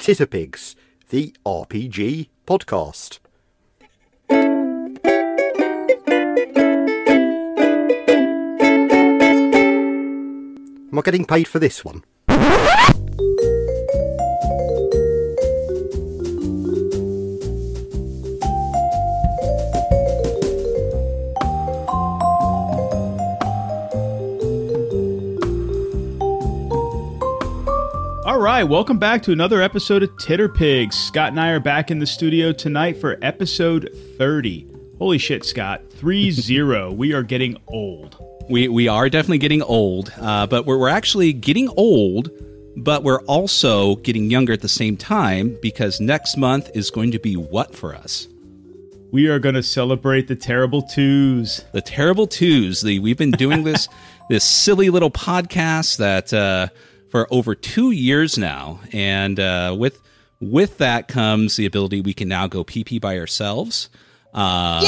And it's the Titterpigs, the RPG podcast. Am I getting paid for this one? Right, welcome back to another episode of Titterpigs. Scott and I are back in the studio tonight for episode 30. Holy shit, Scott. 3 0. we are getting old. We, we are definitely getting old, uh, but we're, we're actually getting old, but we're also getting younger at the same time because next month is going to be what for us? We are going to celebrate the terrible twos. The terrible twos. The, we've been doing this this silly little podcast that uh, for over two years now, and uh, with with that comes the ability we can now go pee pee by ourselves. Uh,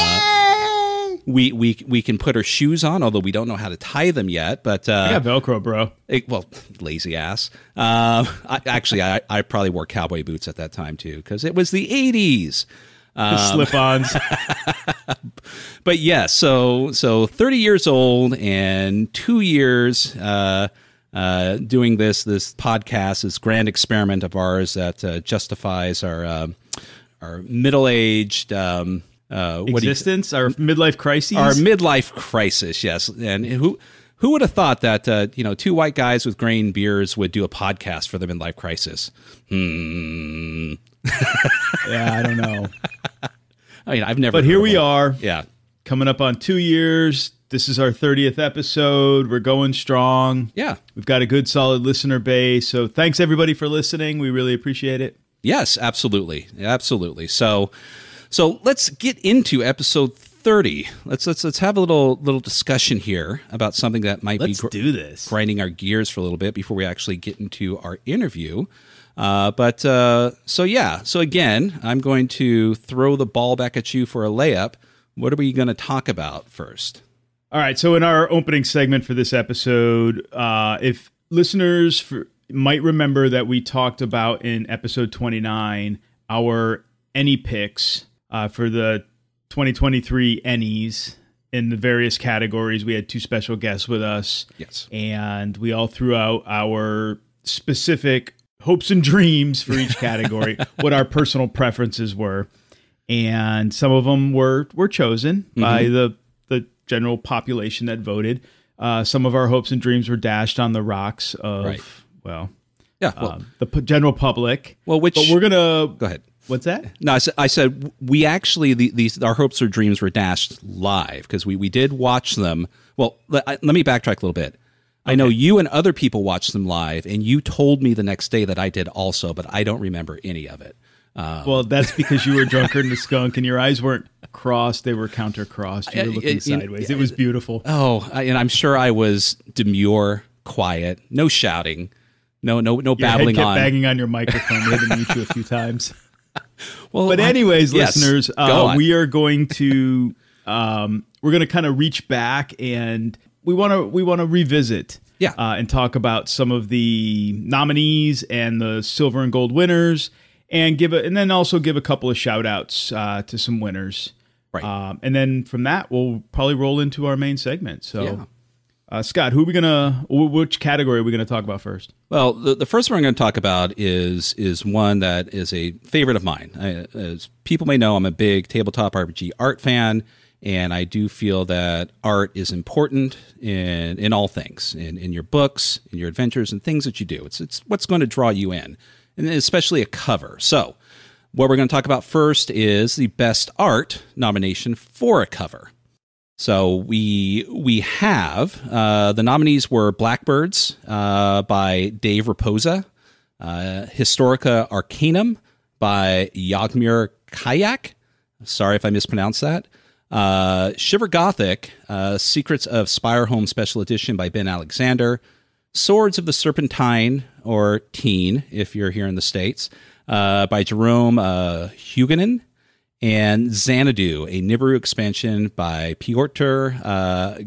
we we we can put our shoes on, although we don't know how to tie them yet. But uh, I got Velcro, bro. it- well, lazy ass. Uh, I, actually, I, I probably wore cowboy boots at that time too because it was the '80s. The slip ons. But yeah, so so 30 years old and two years uh, uh, doing this this podcast, this grand experiment of ours that uh, justifies our um our middle aged. Um, uh, what you- Existence, our midlife crises. our midlife crisis, yes. And who who would have thought that uh, you know two white guys with grain beers would do a podcast for the midlife crisis? Hmm. yeah, I don't know. I mean, I've never. But here we one. are, Yeah. coming up on two years. This is our 30th episode. We're going strong. Yeah. We've got a good, solid listener base. So thanks, everybody, for listening. We really appreciate it. Yes, absolutely, absolutely. So, so let's get into episode thirty. Let's let's let's have a little little discussion here about something that might Let's be gr- do this. grinding our gears for a little bit before we actually get into our interview. Uh, but uh, so yeah, so again, I'm going to throw the ball back at you for a layup. What are we going to talk about first? All right. So, in our opening segment for this episode, uh, if listeners for, might remember that we talked about in episode 29 our Ennie picks uh, for the 2023 Ennies in the various categories. We had two special guests with us. Yes. and we all threw out our specific hopes and dreams for each category, what our personal preferences were, and some of them were were chosen by the the general population that voted. Uh, some of our hopes and dreams were dashed on the rocks of Right. well, Yeah. Well, um, the p- general public. well which But we're gonna go ahead. What's that? No, I said, I said we actually the, these our hopes or dreams were dashed live because we we did watch them. Well, let, I- let me backtrack a little bit. I know you and other people watched them live, and you told me the next day that I did also, but I don't remember any of it. Uh, Well, that's because you were drunker than a skunk, and your eyes weren't crossed; they were counter crossed. You were I- looking I- sideways. It was beautiful. oh, I, and I'm sure I was demure, quiet, no shouting, no no no Your head babbling kept on. banging on your microphone. We had to mute you a few times. Well, But I- anyways, yes, listeners, uh, we are going to um, we're going to kind of reach back and we want to we want to revisit. Yeah. uh, and talk about some of the nominees and the silver and gold winners, and give a, and then also give a couple of shout outs uh, to some winners. Right. Um, and then from that, we'll probably roll into our main segment. So, Yeah. uh, Scott, who are we gonna? Which category are we gonna talk about first? Well, the, the first one I'm going to talk about is is one that is a favorite of mine. I, as people may know, I'm a big tabletop RPG art fan, and I do feel that art is important in in all things, in in your books, in your adventures, and things that you do. It's it's what's going to draw you in, and especially a cover. So, what we're going to talk about first is the best art nomination for a cover. So we we have uh, the nominees were Blackbirds uh, by Dave Raposa, uh, Historica Arcanum by Yagmir Kayak. Sorry if I mispronounced that. Uh, Shiver Gothic, uh, Secrets of Spire Home Special Edition by Ben Alexander. Swords of the Serpentine, or Teen, if you're here in the States, uh, by Jerome uh, Huguenin, and Xanadu, a Nibiru expansion by Piotr uh,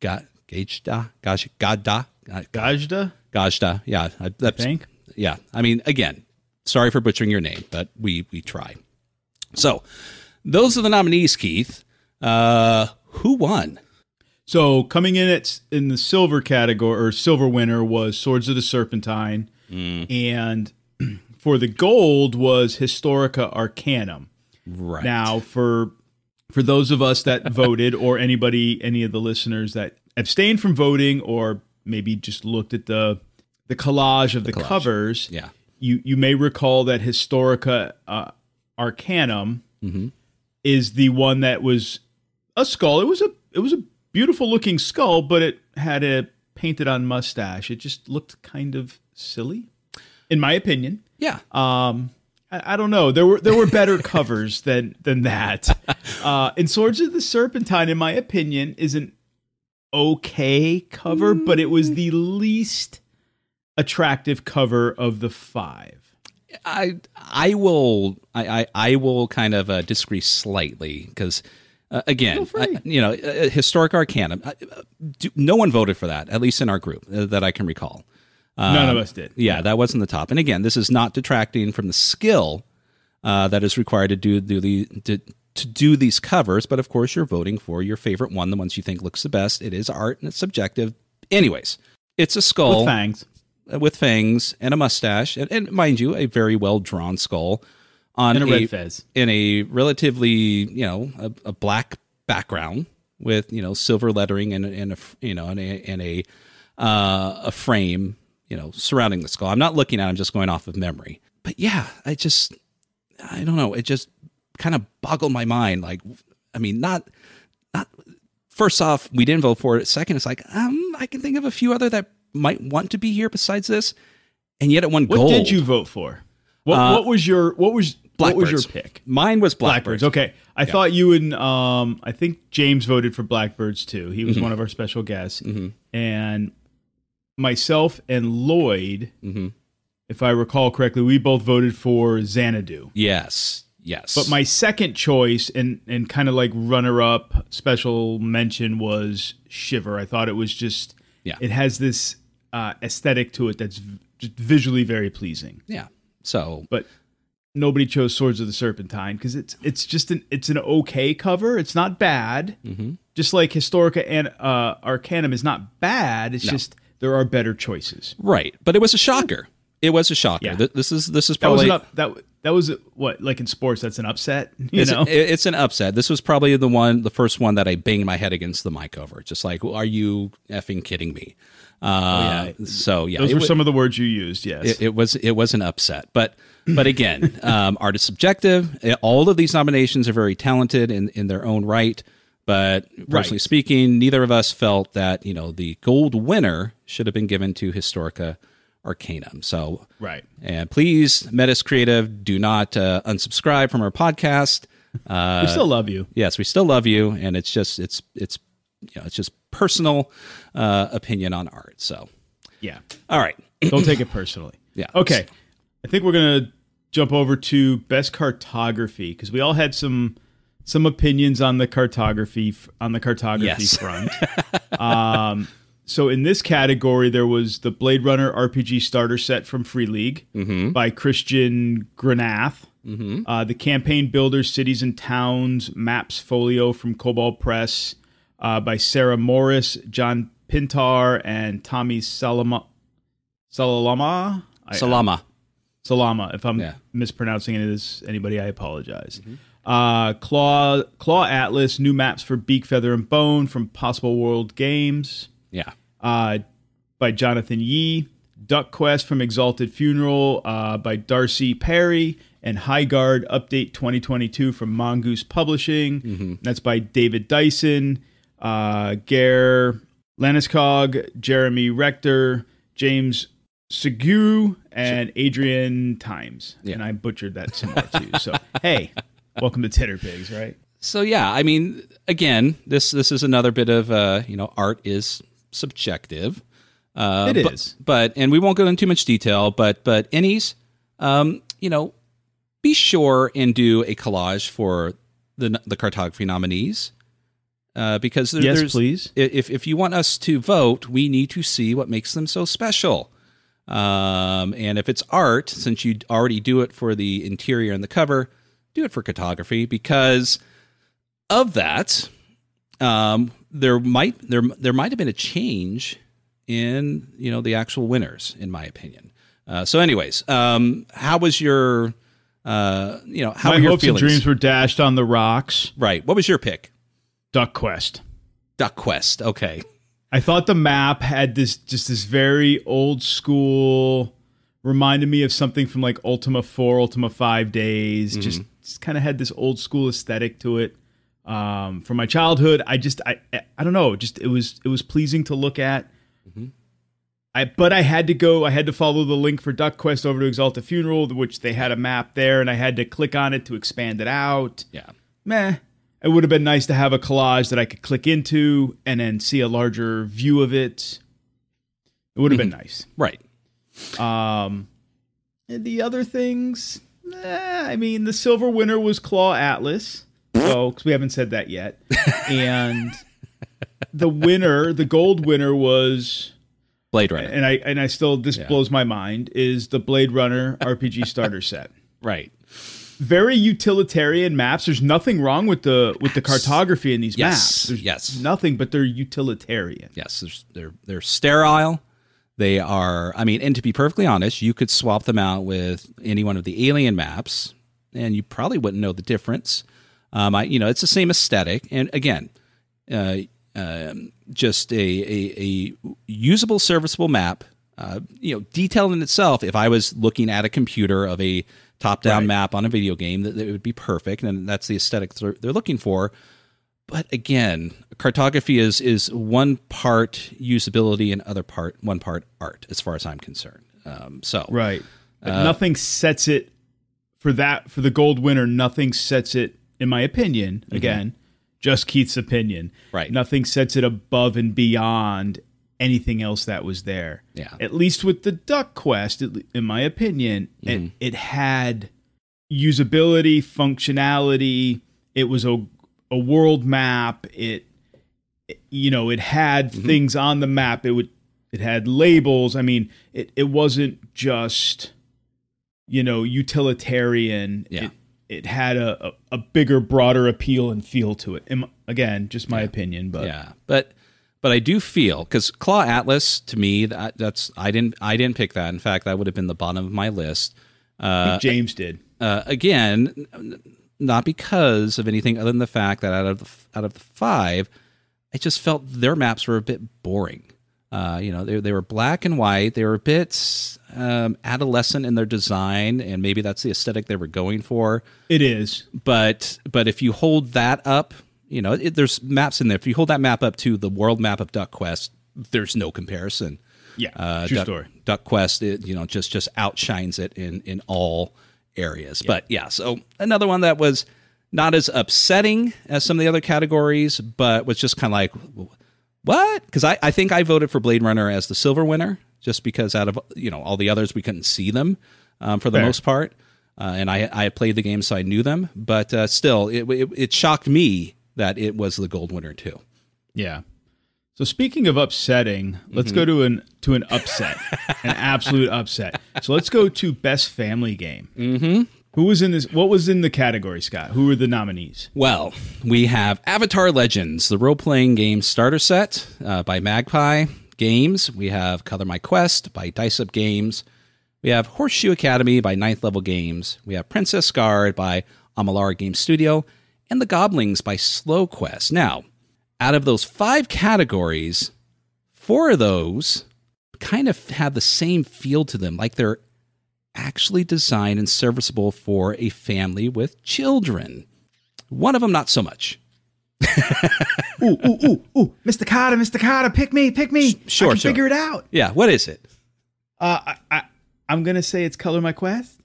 Ga- Gajda, Gaj- Gadda, uh, Gajda, Gajda. Yeah, I I think. yeah. I mean, again, sorry for butchering your name, but we we try. So, those are the nominees, Keith. Uh, who won? So coming in at in the silver category or silver winner was Swords of the Serpentine, and for the gold was Historica Arcanum. Right Now for for those of us that voted or anybody any of the listeners that abstained from voting or maybe just looked at the the collage of the, collage. covers, yeah, you you may recall that Historica uh, Arcanum Mm-hmm. is the one that was a skull. It was a it was a beautiful looking skull, but it had a painted on mustache. It just looked kind of silly, in my opinion. yeah. Um, I, I don't know. There were there were better covers than than that. Uh, and Swords of the Serpentine, in my opinion, is an okay cover, but it was the least attractive cover of the five. I I will I I, I will kind of uh, disagree slightly because uh, again. I- you know uh, historic arcanum uh, do, no one voted for that at least in our group uh, that I can recall. None Um, of us did. Yeah, that wasn't the top. And again, this is not detracting from the skill uh, that is required to do, do the to, to do these covers. But of course, you're voting for your favorite one, the ones you think looks the best. It is art and it's subjective. Anyways, it's a skull With fangs. uh, with fangs and a mustache, and, and mind you, a very well drawn skull on And a red fez. in a relatively you know a, a black background with you know silver lettering and and a you know and a and a uh, a frame you know surrounding the skull. I'm not looking at. it, I'm just going off of memory. But yeah, I just I don't know. It just kind of boggled my mind. Like, I mean, not not first off, we didn't vote for it. Second, it's like um, I can think of a few other that might want to be here besides this, and yet it won What gold. did you vote for? What, Uh, what was your what was what was your pick? Mine was Blackbirds. Blackbirds. Okay, I thought you and um, I think James voted for Blackbirds too. He was Mm-hmm. one of our special guests, and myself and Lloyd, Mm-hmm. if I recall correctly, we both voted for Xanadu. Yes. Yes. But my second choice and and kind of like runner up special mention was Shiver. I thought it was just Yeah. it has this uh, aesthetic to it that's just visually very pleasing. yeah. So But nobody chose Swords of the Serpentine because it's it's just an it's an okay cover. It's not bad. Mm-hmm. Just like Historica and uh, Arcanum is not bad. It's just there are better choices. right, but it was a shocker. It was a shocker. Yeah. This is this is That was probably up, that that was what like in sports that's an upset. You it's, know. it- it's an upset. This was probably the one, the first one that I banged my head against the mic over. Just like, are you effing kidding me? Uh, yeah. So yeah, Those were some of the words you used. Yes. it, it was it was an upset but but again um, art is subjective Uh, all of these nominations are very talented in in their own right but personally Right. speaking neither of us felt that you know the gold winner should have been given to historica arcanum so right. and please metis creative do not uh, unsubscribe from our podcast uh, We still love you. yes we still love you and it's just it's it's you know it's just personal uh, opinion on art so Yeah. all right Don't take it personally. Yeah. Okay. I think we're gonna jump over to best cartography because we all had some some opinions on the cartography on the cartography Yes. front. um, so in this category, there was the Blade Runner RPG starter set from Free League by Christian Granath. Uh, the campaign builder cities and towns maps folio from Cobalt Press uh, by Sarah Morris, John Pintar, and Tommy Salama. Salalama. I- salama Salama. If I'm Yeah. mispronouncing any of this, anybody, I apologize. Uh, Claw Claw Atlas, new maps for Beak, Feather, and Bone from Possible World Games yeah uh, by Jonathan Yee. Duck Quest from Exalted Funeral uh, by Darcy Perry. And High Guard Update 2022 from Mongoose Publishing. That's by David Dyson, uh, Geir Lanesskog, Jeremy Rector, James Seguru, and Adrian Times. And I butchered that somewhere too. So, hey, welcome to Titterpigs, right? So yeah, I mean, again, this this is another bit of uh, you know, art is subjective. Uh, It but, but and we won't go into too much detail. But but Ennies, um, you know, be sure and do a collage for the the cartography nominees. Uh, because there, Yes, there's, please. If if you want us to vote, we need to see what makes them so special. Um, and if it's art, since you already do it for the interior and the cover, do it for cartography because of that. Um, there might there there might have been a change in you know the actual winners, in my opinion. Uh, so, anyways, um, how was your uh, you know how My were your hopes feelings? and dreams were dashed on the rocks. right. What was your pick? Duck Quest. Duck Quest. Okay. I thought the map had this just this very old school reminded me of something from like Ultima 4, Ultima 5 days. Just, just kind of had this old school aesthetic to it. Um, from my childhood, I just I I don't know, just it was it was pleasing to look at. I but I had to go, I had to follow the link for Duck Quest over to Exalted Funeral, which they had a map there, and I had to click on it to expand it out Yeah. meh. It would have been nice to have a collage that I could click into and then see a larger view of it. It would have been nice. Right. Um, and the other things, eh, I mean, the silver winner was Claw Atlas. So, because we haven't said that yet. and the winner, the gold winner was, Blade Runner. and I and I still this blows my mind, is the Blade Runner RPG starter set. right. Very utilitarian maps. There's nothing wrong with the with the cartography in these Yes, maps. There's yes. nothing, but they're utilitarian. Yes, they're they're sterile. They are. I mean, and to be perfectly honest, you could swap them out with any one of the alien maps, and you probably wouldn't know the difference. Um, I, you know, it's the same aesthetic, and again, uh, um, just a, a a usable, serviceable map. Uh, you know, detailed in itself. If I was looking at a computer of a top-down Right. map on a video game, that, that would be perfect, and that's the aesthetic they're, they're looking for but again, cartography is is one part usability and other part one part art, as far as I'm concerned. Um, so Right. But nothing sets it for that for the gold winner, nothing sets it, in my opinion, again, just Keith's opinion. Right. Nothing sets it above and beyond anything else that was there. Yeah. At least with the Duck Quest, in my opinion, it, mm-hmm. it had usability, functionality. It was a a world map. It, it- you know, it had mm-hmm. things on the map. It would it had labels. I mean, it it wasn't just you know utilitarian. Yeah. It, it had a, a, a bigger, broader appeal and feel to it. Am- Again, just my opinion, but yeah, but but I do feel because Claw Atlas to me that that's I didn't I didn't pick that. In fact, that would have been the bottom of my list. Think James did. uh, again, not because of anything other than the fact that out of the, out of the five, I just felt their maps were a bit boring. Uh, you know, they they were black and white. They were a bit um, adolescent in their design, and maybe that's the aesthetic they were going for. It is. But but if you hold that up, you know, it, there's maps in there. If you hold that map up to the world map of Duck Quest, there's no comparison. Yeah. Uh, true Duck, story. Duck Quest, it, you know, just just outshines it in in all areas. But yeah, so another one that was not as upsetting as some of the other categories, but was just kind of like, what? Because I I think I voted for Blade Runner as the silver winner, just because out of you know all the others we couldn't see them um, for the Fair. most part, uh, and I I had played the game so I knew them, but uh, still it, it it shocked me that it was the gold winner too. Yeah. So speaking of upsetting, let's go to an to an upset, an absolute upset. So let's go to best family game. Mm-hmm. Who was in this? What was in the category, Scott? Who were the nominees? Well, we have Avatar Legends, the role playing game starter set uh, by Magpie Games. We have Color My Quest by Dice Up Games. We have Horseshoe Academy by Ninth Level Games. We have Princess Guard by Amalara Game Studio. And The Goblings by Slow Quest. Now, out of those five categories, four of those kind of have the same feel to them, like they're actually designed and serviceable for a family with children. One of them, not so much. Ooh, ooh, ooh, ooh! Mr. Carter, Mr. Carter, pick me, pick me. sure, I can sure. figure it out. Yeah, what is it? Uh, I, I, I'm gonna say it's Color My Quest.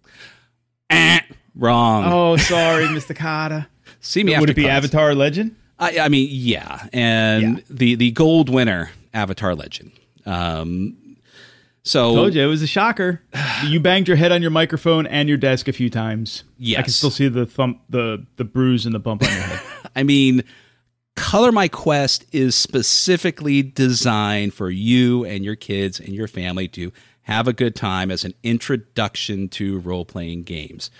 Eh, wrong. Oh, sorry, Mr. Carter. See me Would after it be class. Avatar Legend? I, I mean, yeah, and Yeah. the the gold winner, Avatar Legend. Um, So Told you it was a shocker. you banged your head on your microphone and your desk a few times. Yes, I can still see the thump, the the bruise and the bump on your head. I mean, Color My Quest is specifically designed for you and your kids and your family to have a good time as an introduction to role playing games.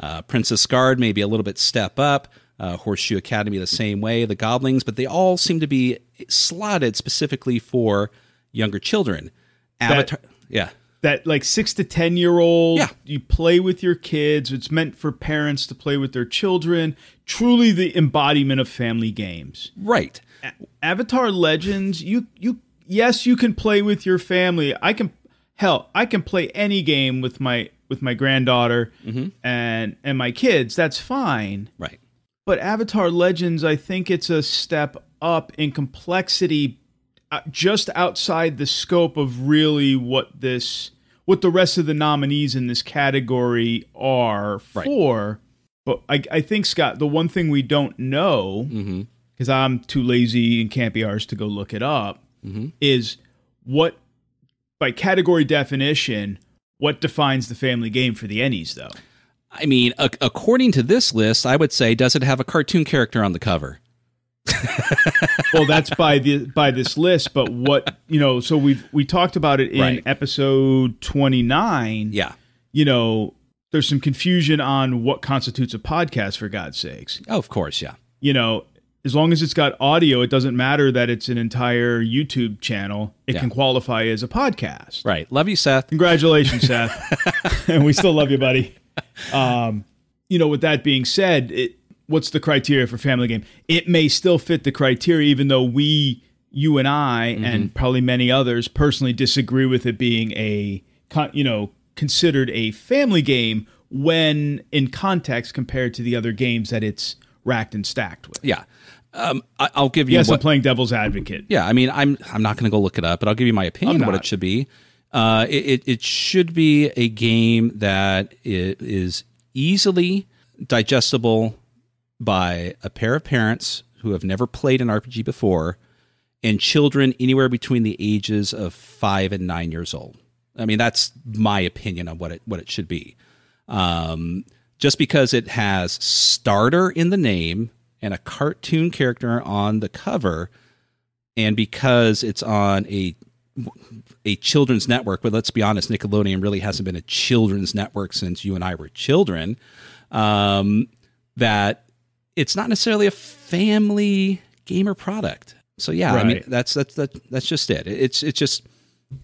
Uh, Princess Guard maybe a little bit step up. Uh, Horseshoe Academy the same way. The Goblins, but they all seem to be slotted specifically for younger children. Avatar, yeah, that like six to ten year old Yeah. you play with your kids it's meant for parents to play with their children truly the embodiment of family games right. avatar legends you you yes you can play with your family i can hell i can play any game with my with my granddaughter and and my kids that's fine Right. But Avatar Legends, I think it's a step up in complexity, uh, just outside the scope of really what this, what the rest of the nominees in this category are Right. for. But I, I think Scott, the one thing we don't know, Mm-hmm. because I'm too lazy and can't be ours to go look it up, Mm-hmm. is what by category definition. What defines the family game for the Ennies, though? I mean, a- according to this list, I would say, does it have a cartoon character on the cover? well that's by the by this list but what you know so we've we talked about it in Right. episode 29 Yeah. you know there's some confusion on what constitutes a podcast for god's sakes Oh, of course. Yeah. you know as long as it's got audio it doesn't matter that it's an entire youtube channel it Yeah. can qualify as a podcast Right. Love you, Seth. Congratulations, Seth. and we still love you, buddy. Um, you know, with that being said, it, what's the criteria for family game? It may still fit the criteria, even though we, you and I, and probably many others personally disagree with it being a, you know, considered a family game when in context compared to the other games that it's racked and stacked with. Yeah. Um, I, I'll give you Yes, I'm playing devil's advocate. Yeah, I mean, I'm I'm not going to go look it up, but I'll give you my opinion what it should be. Uh, it, it should be a game that is easily digestible by a pair of parents who have never played an RPG before, and children anywhere between the ages of five and nine years old. I mean, that's my opinion on what it what it should be. Um, just because it has starter in the name and a cartoon character on the cover, and because it's on a a children's network, but let's be honest, Nickelodeon really hasn't been a children's network since you and I were children. Um, that it's not necessarily a family gamer product. So yeah, I mean that's that's that, that's just it. It's it's just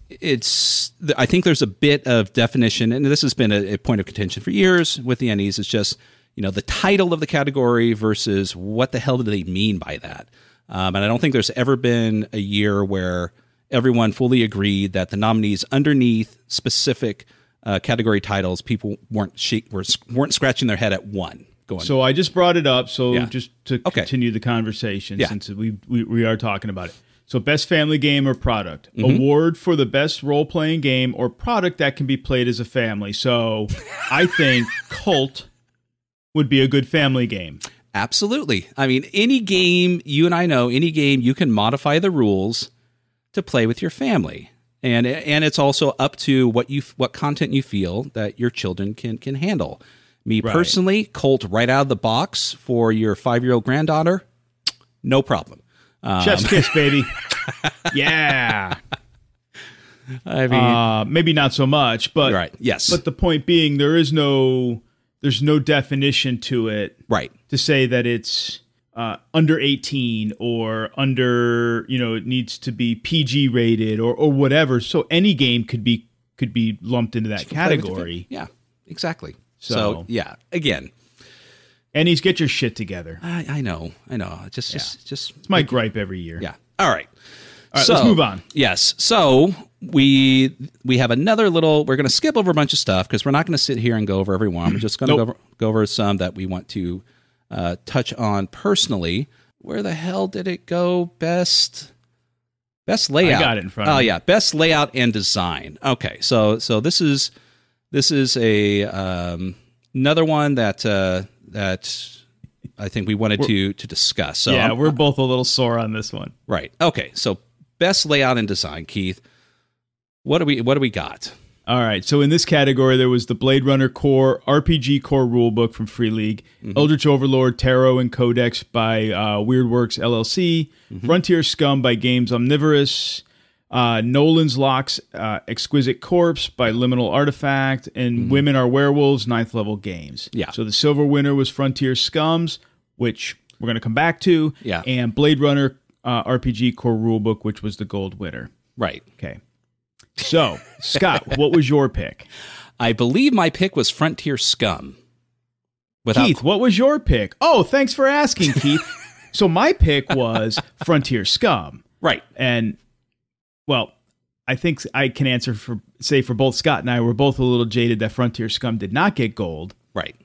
it's I think there's a bit of definition, and this has been a, a point of contention for years with the Ennies. It's just you know the title of the category versus what the hell do they mean by that? Um, and I don't think there's ever been a year where everyone fully agreed that the nominees underneath specific uh, category titles, people weren't she- were, weren't scratching their head at one. Going, So I just brought it up. So Yeah. just to Okay. continue the conversation, Yeah. since we, we we are talking about it. So best family game or product Mm-hmm. award for the best role playing game or product that can be played as a family. So I think Kult would be a good family game. Absolutely. I mean, any game you and I know, any game you can modify the rules to play with your family, and and it's also up to what you what content you feel that your children can can handle. Me Right. personally, Kult right out of the box for your five year old granddaughter, no problem. Um, Chef's kiss, baby. yeah. I mean, Uh, maybe not so much, but right? Yes, but the point being, there is no there's no definition to it. right. to say that it's uh, under 18 or under you know it needs to be PG rated or or whatever. So any game could be could be lumped into that Play with your category. Yeah, exactly. So, So- yeah, again, Ennies get your shit together. I, I know, I know. Just, just, just It's my gripe every year. Yeah. All right. All right, So, let's move on. Yes. So we we have another little. We're going to skip over a bunch of stuff because we're not going to sit here and go over every one. We're just going to Nope. go, over, go over some that we want to uh, touch on personally. Where the hell did it go? Best best layout. I got it in front of Oh me. yeah, best layout and design. Okay, so so this is this is a um, another one that uh, that I think we wanted to to discuss. So yeah, I'm- we're both a little sore on this one. Right. Okay. So best layout and design, Keith. What do we what do we got? All right. So in this category, there was the Blade Runner Core RPG Core Rulebook from Free League, Eldritch Overlord Tarot and Codex by uh, Weirdworks LLC, Frontier Scum by Games Omnivorous, uh, Nolan's Locks uh, Exquisite Corpse by Liminal Artifact, and Women Are Werewolves Ninth Level Games. Yeah. So the silver winner was Frontier Scums, which we're going to come back to. Yeah. And Blade Runner uh, RPG Core Rulebook, which was the gold winner. Right. Okay. So, Scott, what was your pick? I believe my pick was Frontier Scum. Without Keith, what was your pick? Oh, thanks for asking, Keith. so my pick was Frontier Scum, right. and well, I think I can answer for say for both Scott and I we're both a little jaded that Frontier Scum did not get gold Right.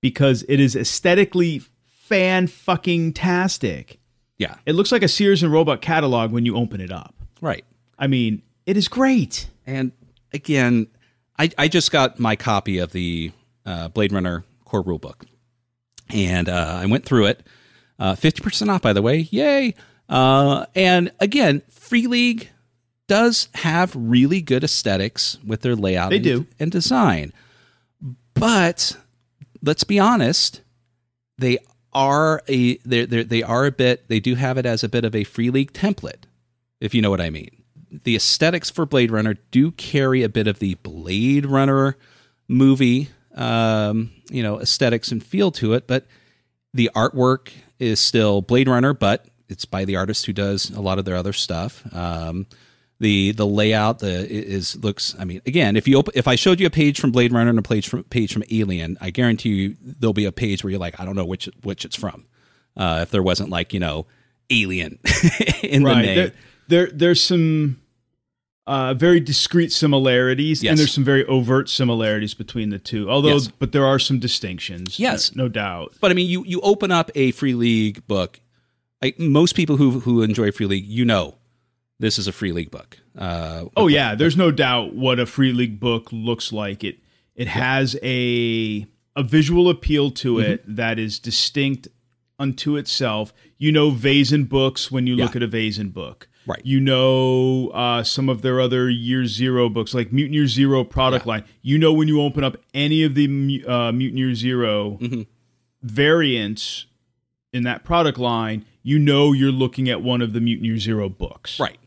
because it is aesthetically fan fucking tastic. Yeah. It looks like a Sears and Roebuck catalog when you open it up. Right. I mean, it is great. And again, I, I just got my copy of the uh, Blade Runner core rulebook, and uh, I went through it. Uh, Fifty percent off, by the way, yay! Uh, and again, Free League does have really good aesthetics with their layout. They and, do. and design, but let's be honest, they are a they they are a bit. They do have it as a bit of a Free League template, if you know what I mean the aesthetics for Blade Runner do carry a bit of the Blade Runner movie, um, you know, aesthetics and feel to it, but the artwork is still Blade Runner, but it's by the artist who does a lot of their other stuff. Um, the the layout the is looks. I mean, again, if you open, if I showed you a page from Blade Runner and a page from page from Alien, I guarantee you there'll be a page where you're like, I don't know which which it's from. Uh, if there wasn't like you know Alien in the name. There, there, there's some uh, very discrete similarities, Yes. and there's some very overt similarities between the two. Although, Yes. but there are some distinctions. Yes. no, no doubt. But I mean, you you open up a free league book. I, most people who who enjoy free league, you know, this is a free league book. Uh, Oh yeah, there's no doubt what a free league book looks like. It it has a a visual appeal to Mm-hmm. it that is distinct unto itself. You know Vaesen books when you look at a Vaesen book. Right. You know uh, some of their other Year Zero books, like Mutant Year Zero product line. You know when you open up any of the uh, Mutant Year 0 Mm-hmm. variants in that product line, you know you're looking at one of the Mutant Year Zero books. right.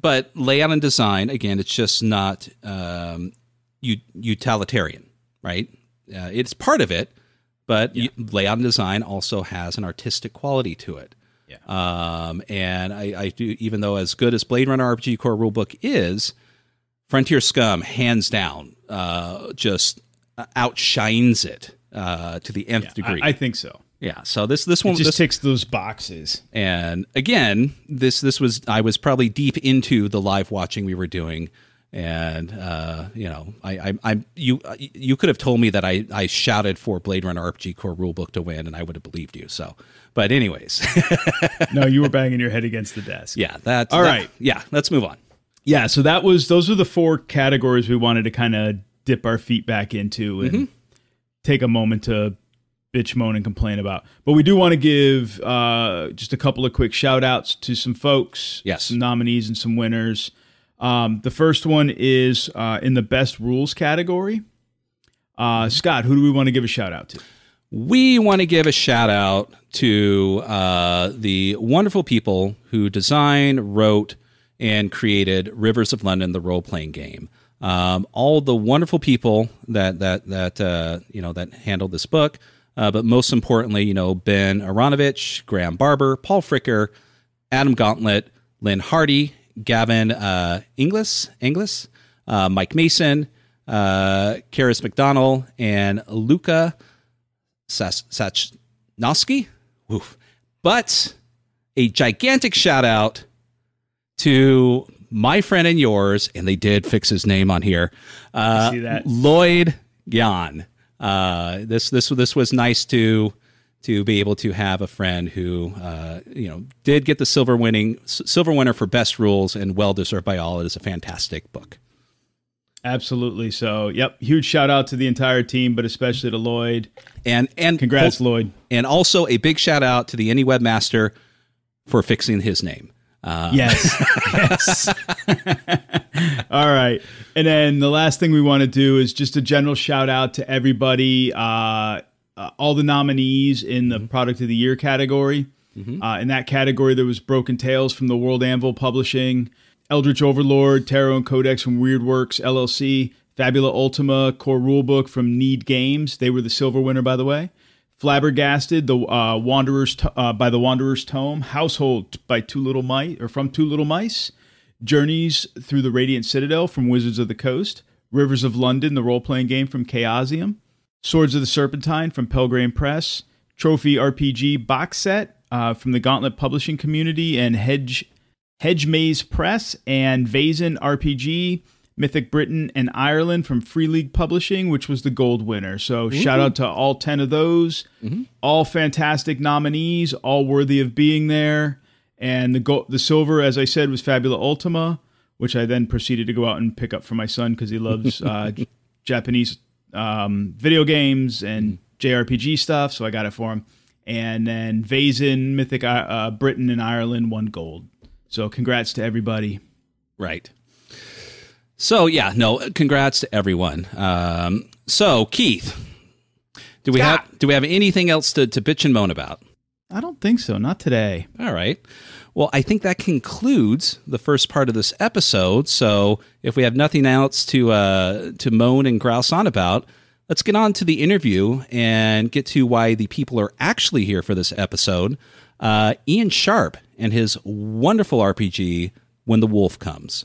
But layout and design, again, it's just not um, utilitarian, right? Uh, it's part of it, but you, layout and design also has an artistic quality to it. Yeah. Um, and I, I do, even though as good as Blade Runner RPG Core Rulebook is, Frontier Scum, hands down, uh, just outshines it uh, to the nth degree. I, I think so. yeah. So this this one It just this, ticks those boxes. and again, this this was I was probably deep into the live watching we were doing, and uh, you know, I I I'm you you could have told me that I I shouted for Blade Runner RPG Core Rulebook to win, and I would have believed you. So, but anyways, No, you were banging your head against the desk. yeah, that's All that- right. yeah. Let's move on. Yeah, so that was those are the four categories we wanted to kind of dip our feet back into and Mm-hmm. take a moment to bitch moan and complain about. But we do want to give uh, just a couple of quick shout outs to some folks, Yes. some nominees and some winners. Um, the first one is uh, in the best rules category. Uh, Scott, who do we want to give a shout out to? We want to give a shout out to uh, the wonderful people who designed, wrote, and created Rivers of London, the role playing game. Um, all the wonderful people that that that uh, you know that handled this book, uh, but most importantly, you know Ben Aaronovitch, Graham Barber, Paul Fricker, Adam Gauntlet, Lynne Hardy, Gavin uh, Inglis, Inglis, uh, Mike Mason, uh, Karis McDonald, and Luca Sas- Sachnovsky. Oof. But a gigantic shout out to my friend and yours, and they did fix his name on here. Uh, see that. Lloyd Gyan. Uh, this this this was nice to to be able to have a friend who uh, you know did get the silver winning silver winner for best rules and well deserved by all. It is a fantastic book. Absolutely. So, yep, huge shout out to the entire team, but especially to Lloyd. And and Congrats, Lloyd. And also a big shout out to the Ennie webmaster for fixing his name. Uh, Yes. yes. All right. And then the last thing we want to do is just a general shout out to everybody, uh, uh, all the nominees in the product of the year category. Uh, in that category, there was Broken Tales from the World Anvil Publishing, Eldritch Overlord, Tarot and Codex from Weirdworks LLC, Fabula Ultima Core Rulebook from Need Games. They were the silver winner, by the way. Flabbergasted, the uh, Wanderers uh, by the Wanderers Tome, Household by Two Little Mice or from Two Little Mice, Journeys through the Radiant Citadel from Wizards of the Coast, Rivers of London, the role playing game from Chaosium, Swords of the Serpentine from Pelgrane Press, Trophy RPG box set uh, from the Gauntlet Publishing Community and Hedge Hedge Maze Press, and Vaesen RPG, Mythic Britain and Ireland from Free League Publishing, which was the gold winner. So shout out to all 10 of those. All fantastic nominees, all worthy of being there. And the gold, the silver, as I said, was Fabula Ultima, which I then proceeded to go out and pick up for my son because he loves uh, Japanese um, video games and JRPG stuff. So I got it for him. And then Vaesen, Mythic uh, uh, Britain and Ireland won gold. So congrats to everybody. Right. So yeah, no, congrats to everyone. Um, so Keith, do we Scott. have do we have anything else to, to bitch and moan about? I don't think so. Not today. All right. Well, I think that concludes the first part of this episode. So if we have nothing else to uh, to moan and grouse on about, let's get on to the interview and get to why the people are actually here for this episode. Uh, Ian Sharpe and his wonderful RPG, When the Wolf Comes.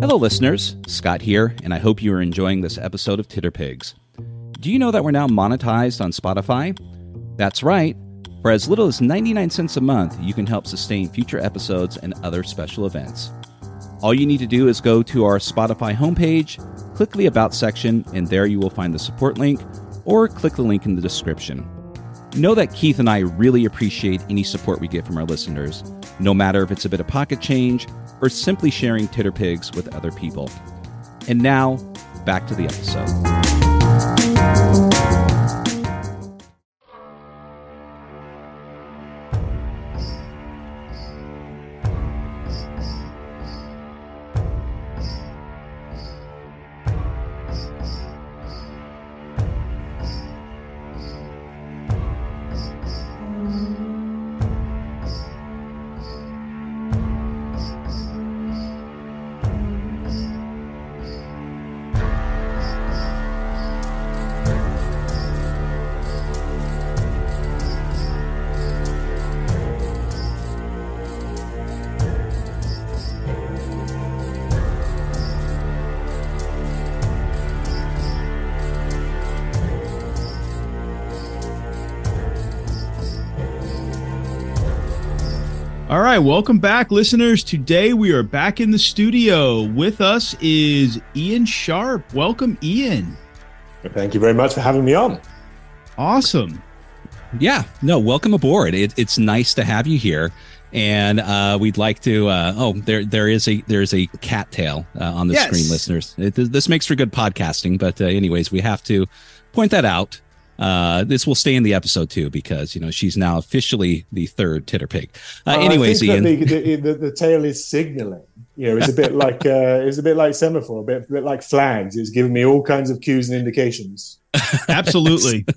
Hello, listeners. Scott here, and I hope you are enjoying this episode of Titterpigs. Do you know that we're now monetized on Spotify? That's right. For as little as 99 cents a month, you can help sustain future episodes and other special events. All you need to do is go to our Spotify homepage, click the About section, and there you will find the support link, or click the link in the description. Know that Keith and I really appreciate any support we get from our listeners, no matter if it's a bit of pocket change or simply sharing Titterpigs with other people. And now, back to the episode. Right, welcome back, listeners. Today we are back in the studio. With us is Ian Sharpe. Welcome, Ian. Thank you very much for having me on. Awesome. Yeah, no, welcome aboard. It, it's nice to have you here. And uh, we'd like to. Uh, oh, there, there is a there's a cattail uh, on the Yes. screen, listeners. It, this makes for good podcasting, but uh, anyways, we have to point that out. Uh, this will stay in the episode too because you know she's now officially the third titter pig. Uh, Oh, anyways, Ian. think that the, the, the tail is signaling. You know, it's a bit like uh, it's a bit like semaphore, a bit, a bit like flags. It's giving me all kinds of cues and indications. Absolutely.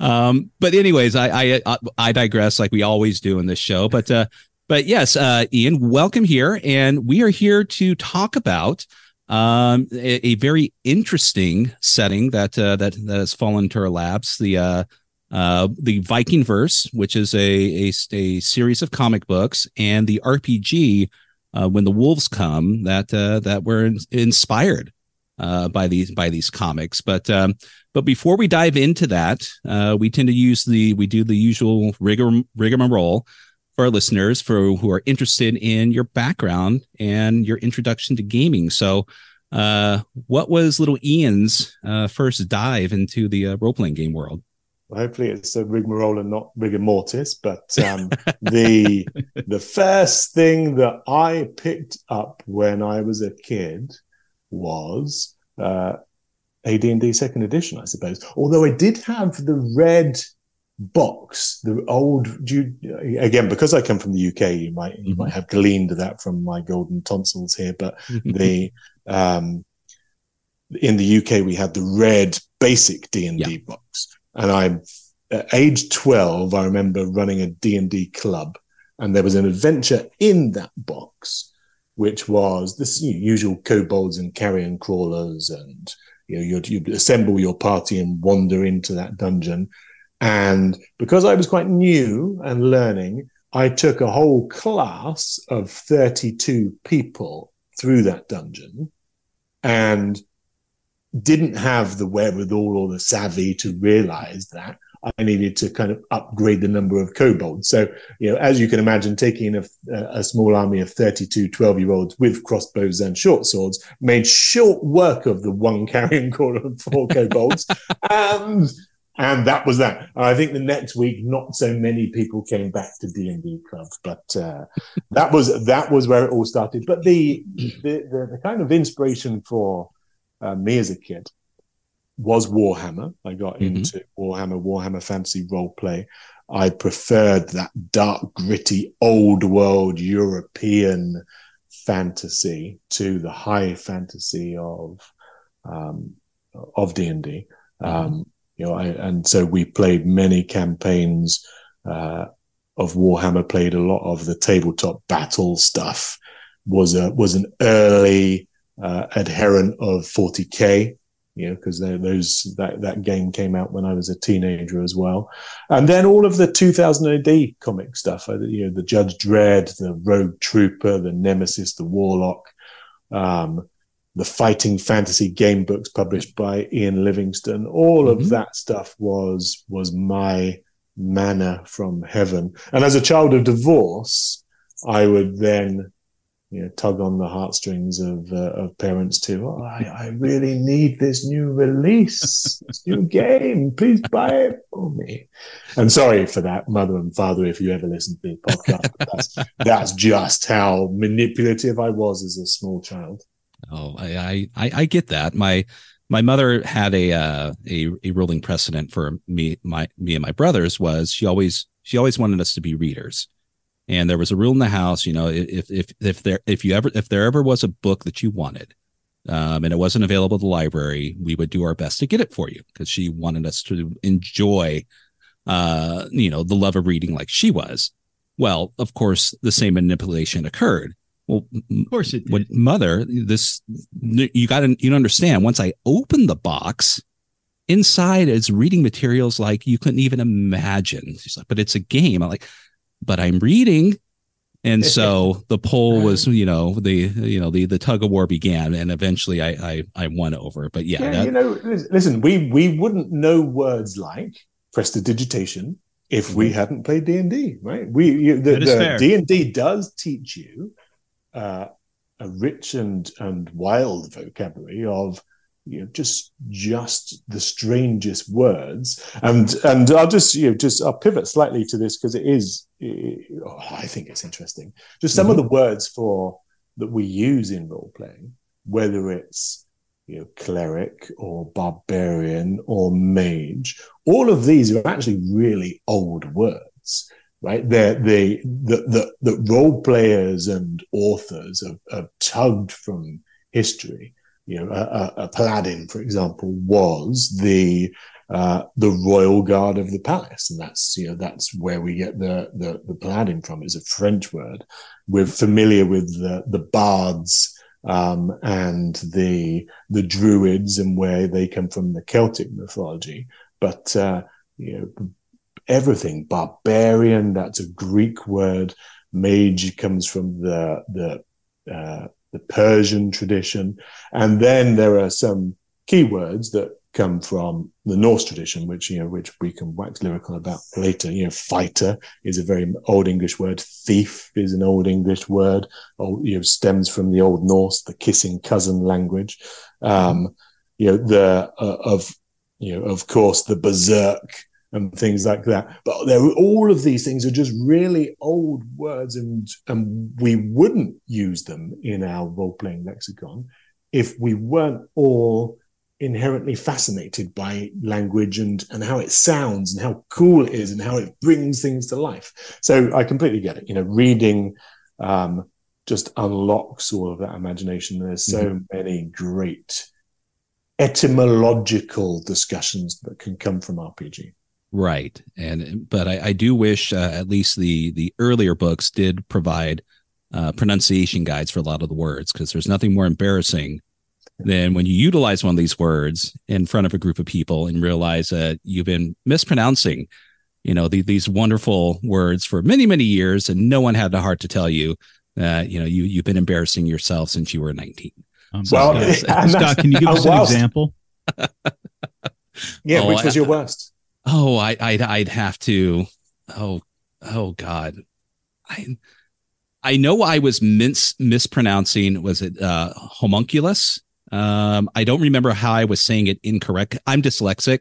Um, but anyways, I, I I digress like we always do in this show. But uh, but yes, uh, Ian, welcome here, and we are here to talk about um, a, a very interesting setting that uh, that that has fallen to our laps. The uh, uh, the Viking verse, which is a, a a series of comic books, and the RPG. Uh, when the wolves come, that uh, that were in- inspired uh, by these by these comics, but um, but before we dive into that, uh, we tend to use the we do the usual rigor rigmarole. For our listeners for who are interested in your background and your introduction to gaming. So, uh, what was little Ian's uh, first dive into the uh, role playing game world? Well, hopefully, it's a rigmarole and not rigor mortis. But um, the the first thing that I picked up when I was a kid was uh, AD&D Second Edition, I suppose. Although I did have the red box, the old. You, again, because I come from the UK, you might you might have gleaned that from my golden tonsils here. But the um, in the UK, we had the red basic D and D box, and I, at age twelve, I remember running a D and D club, and there was an adventure in that box, which was this you know, usual kobolds and carrion crawlers and you know, you'd, you'd, assemble your party and wander into that dungeon. And because I was quite new and learning, I took a whole class of 32 people through that dungeon and didn't have the wherewithal or the savvy to realize that I needed to kind of upgrade the number of kobolds. So, you know, as you can imagine, taking a, a small army of 32 12 year olds with crossbows and short swords made short work of the one carrion crawler of four kobolds. and, and that was that. And I think the next week, not so many people came back to D and D clubs, but uh, that was that was where it all started. But the the, the, the kind of inspiration for uh, me as a kid was Warhammer. I got mm-hmm. into Warhammer, Warhammer Fantasy role play. I preferred that dark, gritty, old world European fantasy to the high fantasy of um, of D and D. Mm-hmm. Um, you know, I, and so we played many campaigns uh, of Warhammer. Played a lot of the tabletop battle stuff. Was a was an early uh, adherent of 40k you know, because those that that game came out when I was a teenager as well, and then all of the 2000 AD comic stuff, uh, you know, the Judge Dredd, the Rogue Trooper, the Nemesis, the Warlock, um, the fighting fantasy game books published by Ian Livingstone, all mm-hmm. of that stuff was was my manna from heaven. And as a child of divorce, I would then you know, tug on the heartstrings of uh, of parents too. Oh, I, I really need this new release, this new game. Please buy it for me. And sorry for that, mother and father, if you ever listen to the podcast. that's, that's just how manipulative I was as a small child. Oh, I I, I get that. My my mother had a uh, a a ruling precedent for me my me and my brothers was she always she always wanted us to be readers. And there was a rule in the house you know if if if there if you ever if there ever was a book that you wanted um, and it wasn't available at the library we would do our best to get it for you because she wanted us to enjoy uh you know the love of reading like she was. Well of course the same manipulation occurred well of course it did. mother this you got to you understand once i opened the box inside is reading materials like you couldn't even imagine she's like but it's a game i'm like but I'm reading. And so the poll was, you know, the you know the the tug of war began, and eventually I I, I won over. But yeah, yeah that, you know, listen, we we wouldn't know words like prestidigitation if we mm-hmm. hadn't played D and D, right? We you, the D and D does teach you uh, a rich and and wild vocabulary of you know just just the strangest words. And and i'll just you know just i'll pivot slightly to this because it is it, oh, i think it's interesting. Just some mm-hmm. of the words for that we use in role playing whether it's you know cleric or barbarian or mage all of these are actually really old words right they're the the, the role players and authors have, have tugged from history you know, a, a paladin, for example, was the uh, the royal guard of the palace, and that's you know that's where we get the the, the paladin from. It's a French word. We're familiar with the the bards um, and the the druids and where they come from the Celtic mythology, but uh, you know everything barbarian. That's a Greek word. Mage comes from the the uh, the Persian tradition. And then there are some keywords that come from the Norse tradition, which you know, which we can wax lyrical about later. You know, fighter is a very old English word. Thief is an old English word. Old, you know, stems from the Old Norse, the kissing cousin language. Um, you know, the uh, of you know, of course, the berserk and things like that. But there, all of these things are just really old words, and and we wouldn't use them in our role playing lexicon if we weren't all inherently fascinated by language and and how it sounds and how cool it is and how it brings things to life. So I completely get it. You know, reading um, just unlocks all of that imagination. There's so mm-hmm. many great etymological discussions that can come from RPG. Right, and but I, I do wish uh, at least the the earlier books did provide uh, pronunciation guides for a lot of the words because there's nothing more embarrassing than when you utilize one of these words in front of a group of people and realize that you've been mispronouncing, you know, the, these wonderful words for many, many years, and no one had the heart to tell you that, you know, you you've been embarrassing yourself since you were 19. Um, well, Scott, Scott, can you give us an example? yeah, oh, which was your worst? Oh, I, I'd I'd have to. Oh, oh God, I I know I was mis- mispronouncing. Was it uh, homunculus? Um, I don't remember how I was saying it incorrect. I'm dyslexic.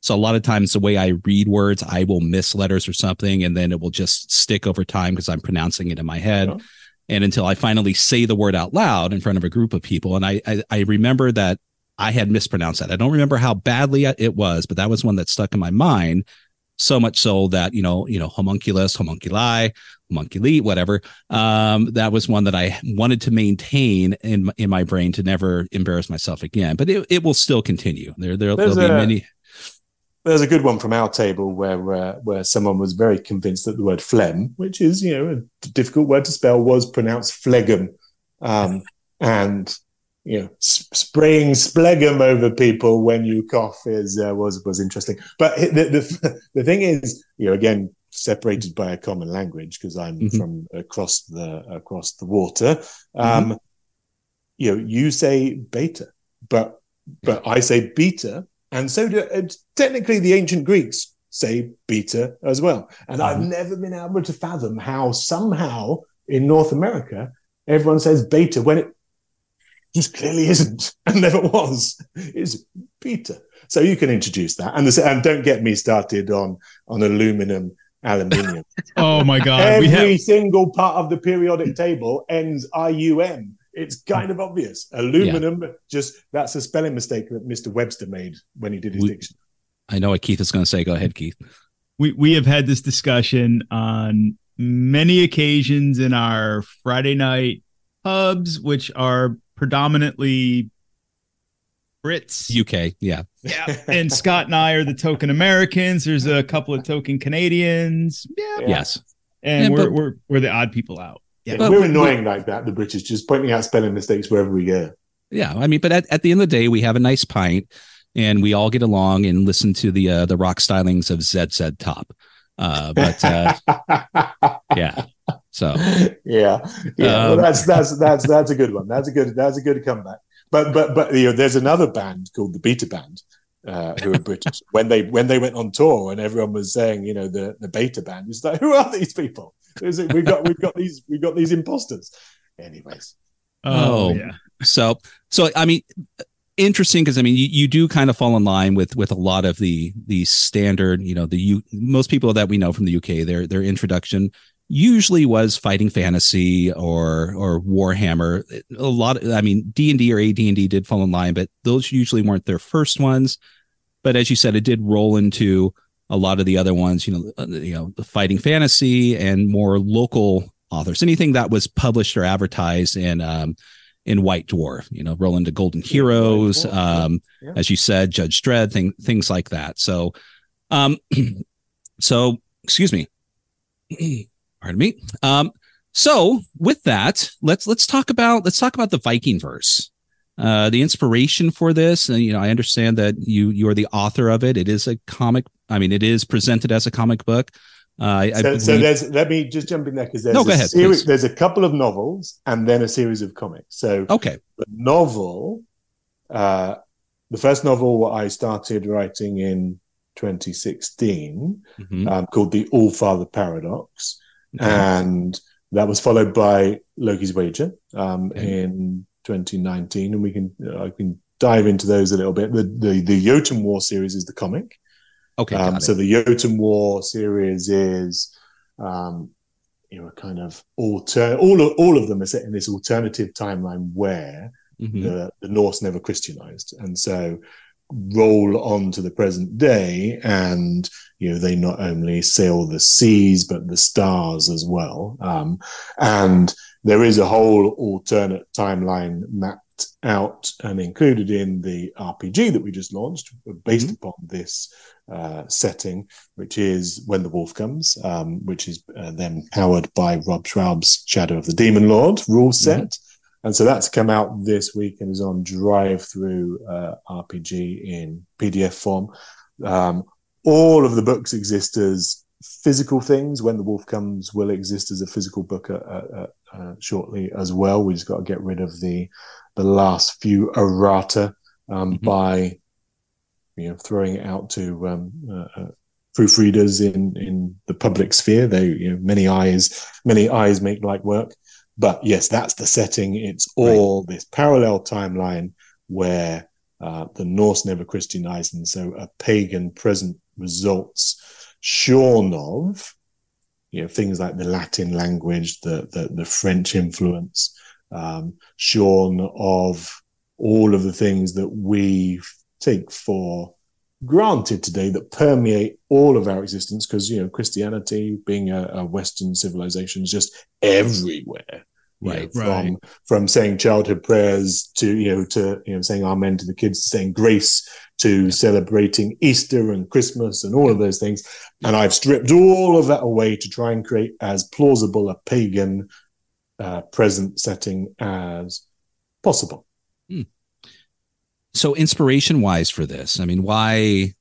So a lot of times the way I read words, I will miss letters or something, and then it will just stick over time because I'm pronouncing it in my head. Oh. And until I finally say the word out loud in front of a group of people. And I, I, I remember that I had mispronounced that. I don't remember how badly it was, but that was one that stuck in my mind so much so that you know you know homunculus homunculi homunculi whatever um, that was one that i wanted to maintain in in my brain to never embarrass myself again but it, it will still continue there, there there'll be many there's a good one from our table where uh, where someone was very convinced that the word phlegm which is you know a difficult word to spell was pronounced phlegm um, and you know, spraying splegum over people when you cough is uh, was was interesting. But the, the the thing is, you know, again, separated by a common language because I'm mm-hmm. from across the across the water. Um, mm-hmm. You know, you say beta, but but I say beta, and so do uh, technically the ancient Greeks say beta as well. And mm-hmm. I've never been able to fathom how somehow in North America everyone says beta when it just clearly isn't and never was. Is Peter. So you can introduce that, and, the, and don't get me started on on aluminum, aluminium. oh my god! Every have... single part of the periodic table ends IUM. It's kind of obvious. Aluminum, yeah. just that's a spelling mistake that Mr. Webster made when he did his we, dictionary. I know what Keith is going to say. Go ahead, Keith. We we have had this discussion on many occasions in our Friday night pubs, which are predominantly Brits. UK, yeah. Yeah. and Scott and I are the token Americans. There's a couple of token Canadians. Yeah. Yes. And yeah, we're, but, we're we're the odd people out. Yeah. But, we're annoying like that, the British, just pointing out spelling mistakes wherever we go. Yeah. I mean, but at, at the end of the day, we have a nice pint and we all get along and listen to the uh, the rock stylings of ZZ Top. Uh, but uh, yeah, so yeah, yeah. Um, well, that's that's that's that's a good one. That's a good that's a good comeback. But but but you know, there's another band called the Beta Band. Uh, who are British when they when they went on tour and everyone was saying you know the the beta band it's like who are these people Is it, we've got we've got these we've got these imposters anyways oh, oh yeah so so i mean interesting because I mean you, you do kind of fall in line with with a lot of the the standard you know the you most people that we know from the UK their their introduction usually was fighting fantasy or or Warhammer. A lot of, I mean D&D or AD&D did fall in line but those usually weren't their first ones. But as you said it did roll into a lot of the other ones you know uh, you know the fighting fantasy and more local authors. Anything that was published or advertised in um, in White Dwarf, you know, roll into Golden Heroes, um, yeah. as you said, Judge Dredd, thing, things like that. So, um, so excuse me, pardon me. Um, so with that, let's let's talk about let's talk about the Viking verse. Uh, the inspiration for this, and you know, I understand that you you are the author of it. It is a comic. I mean, it is presented as a comic book. Uh, so, believe... so, there's let me just jump in there because there's no, a ahead, series, there's a couple of novels and then a series of comics. So okay, the novel uh, the first novel I started writing in 2016 Mhm. um, called The All Father Paradox. Okay. And that was followed by Loki's Wager um, Okay. in 2019. And we can, I can dive into those a little bit. The, the, the Jotun War series is the comic. Okay, Um, so the Jotun War series is, um, you know, a kind of alter all of all of them are set in this alternative timeline where Mhm. the, the Norse never Christianized, and so roll on to the present day, and you know they not only sail the seas but the stars as well, um, and there is a whole alternate timeline mapped out and included in the RPG that we just launched, based upon this uh, setting, which is When the Wolf Comes, um, which is uh, then powered by Rob Schwalb's Shadow of the Demon Lord rule set. And so that's come out this week and is on drive through uh, RPG in PDF form. Um, all of the books exist as physical things. When the Wolf Comes will exist as a physical book uh, uh, uh, shortly as well. We just got to get rid of the the last few errata um, Mhm. by you know throwing it out to um, uh, uh, proofreaders in in the public sphere. They you know many eyes many eyes make light work. But yes, that's the setting. It's all this parallel timeline where uh, the Norse never Christianized, and so a pagan present results shorn of you know things like the Latin language, the the, the French influence, um, shorn of all of the things that we take for granted today that permeate all of our existence because you know christianity being a, a western civilization is just everywhere you know, Right. from Right. from saying childhood prayers to you know to you know saying amen to the kids saying grace to celebrating easter and christmas and all of those things. And i've stripped all of that away to try and create as plausible a pagan uh, present setting as possible. So inspiration wise for this i mean why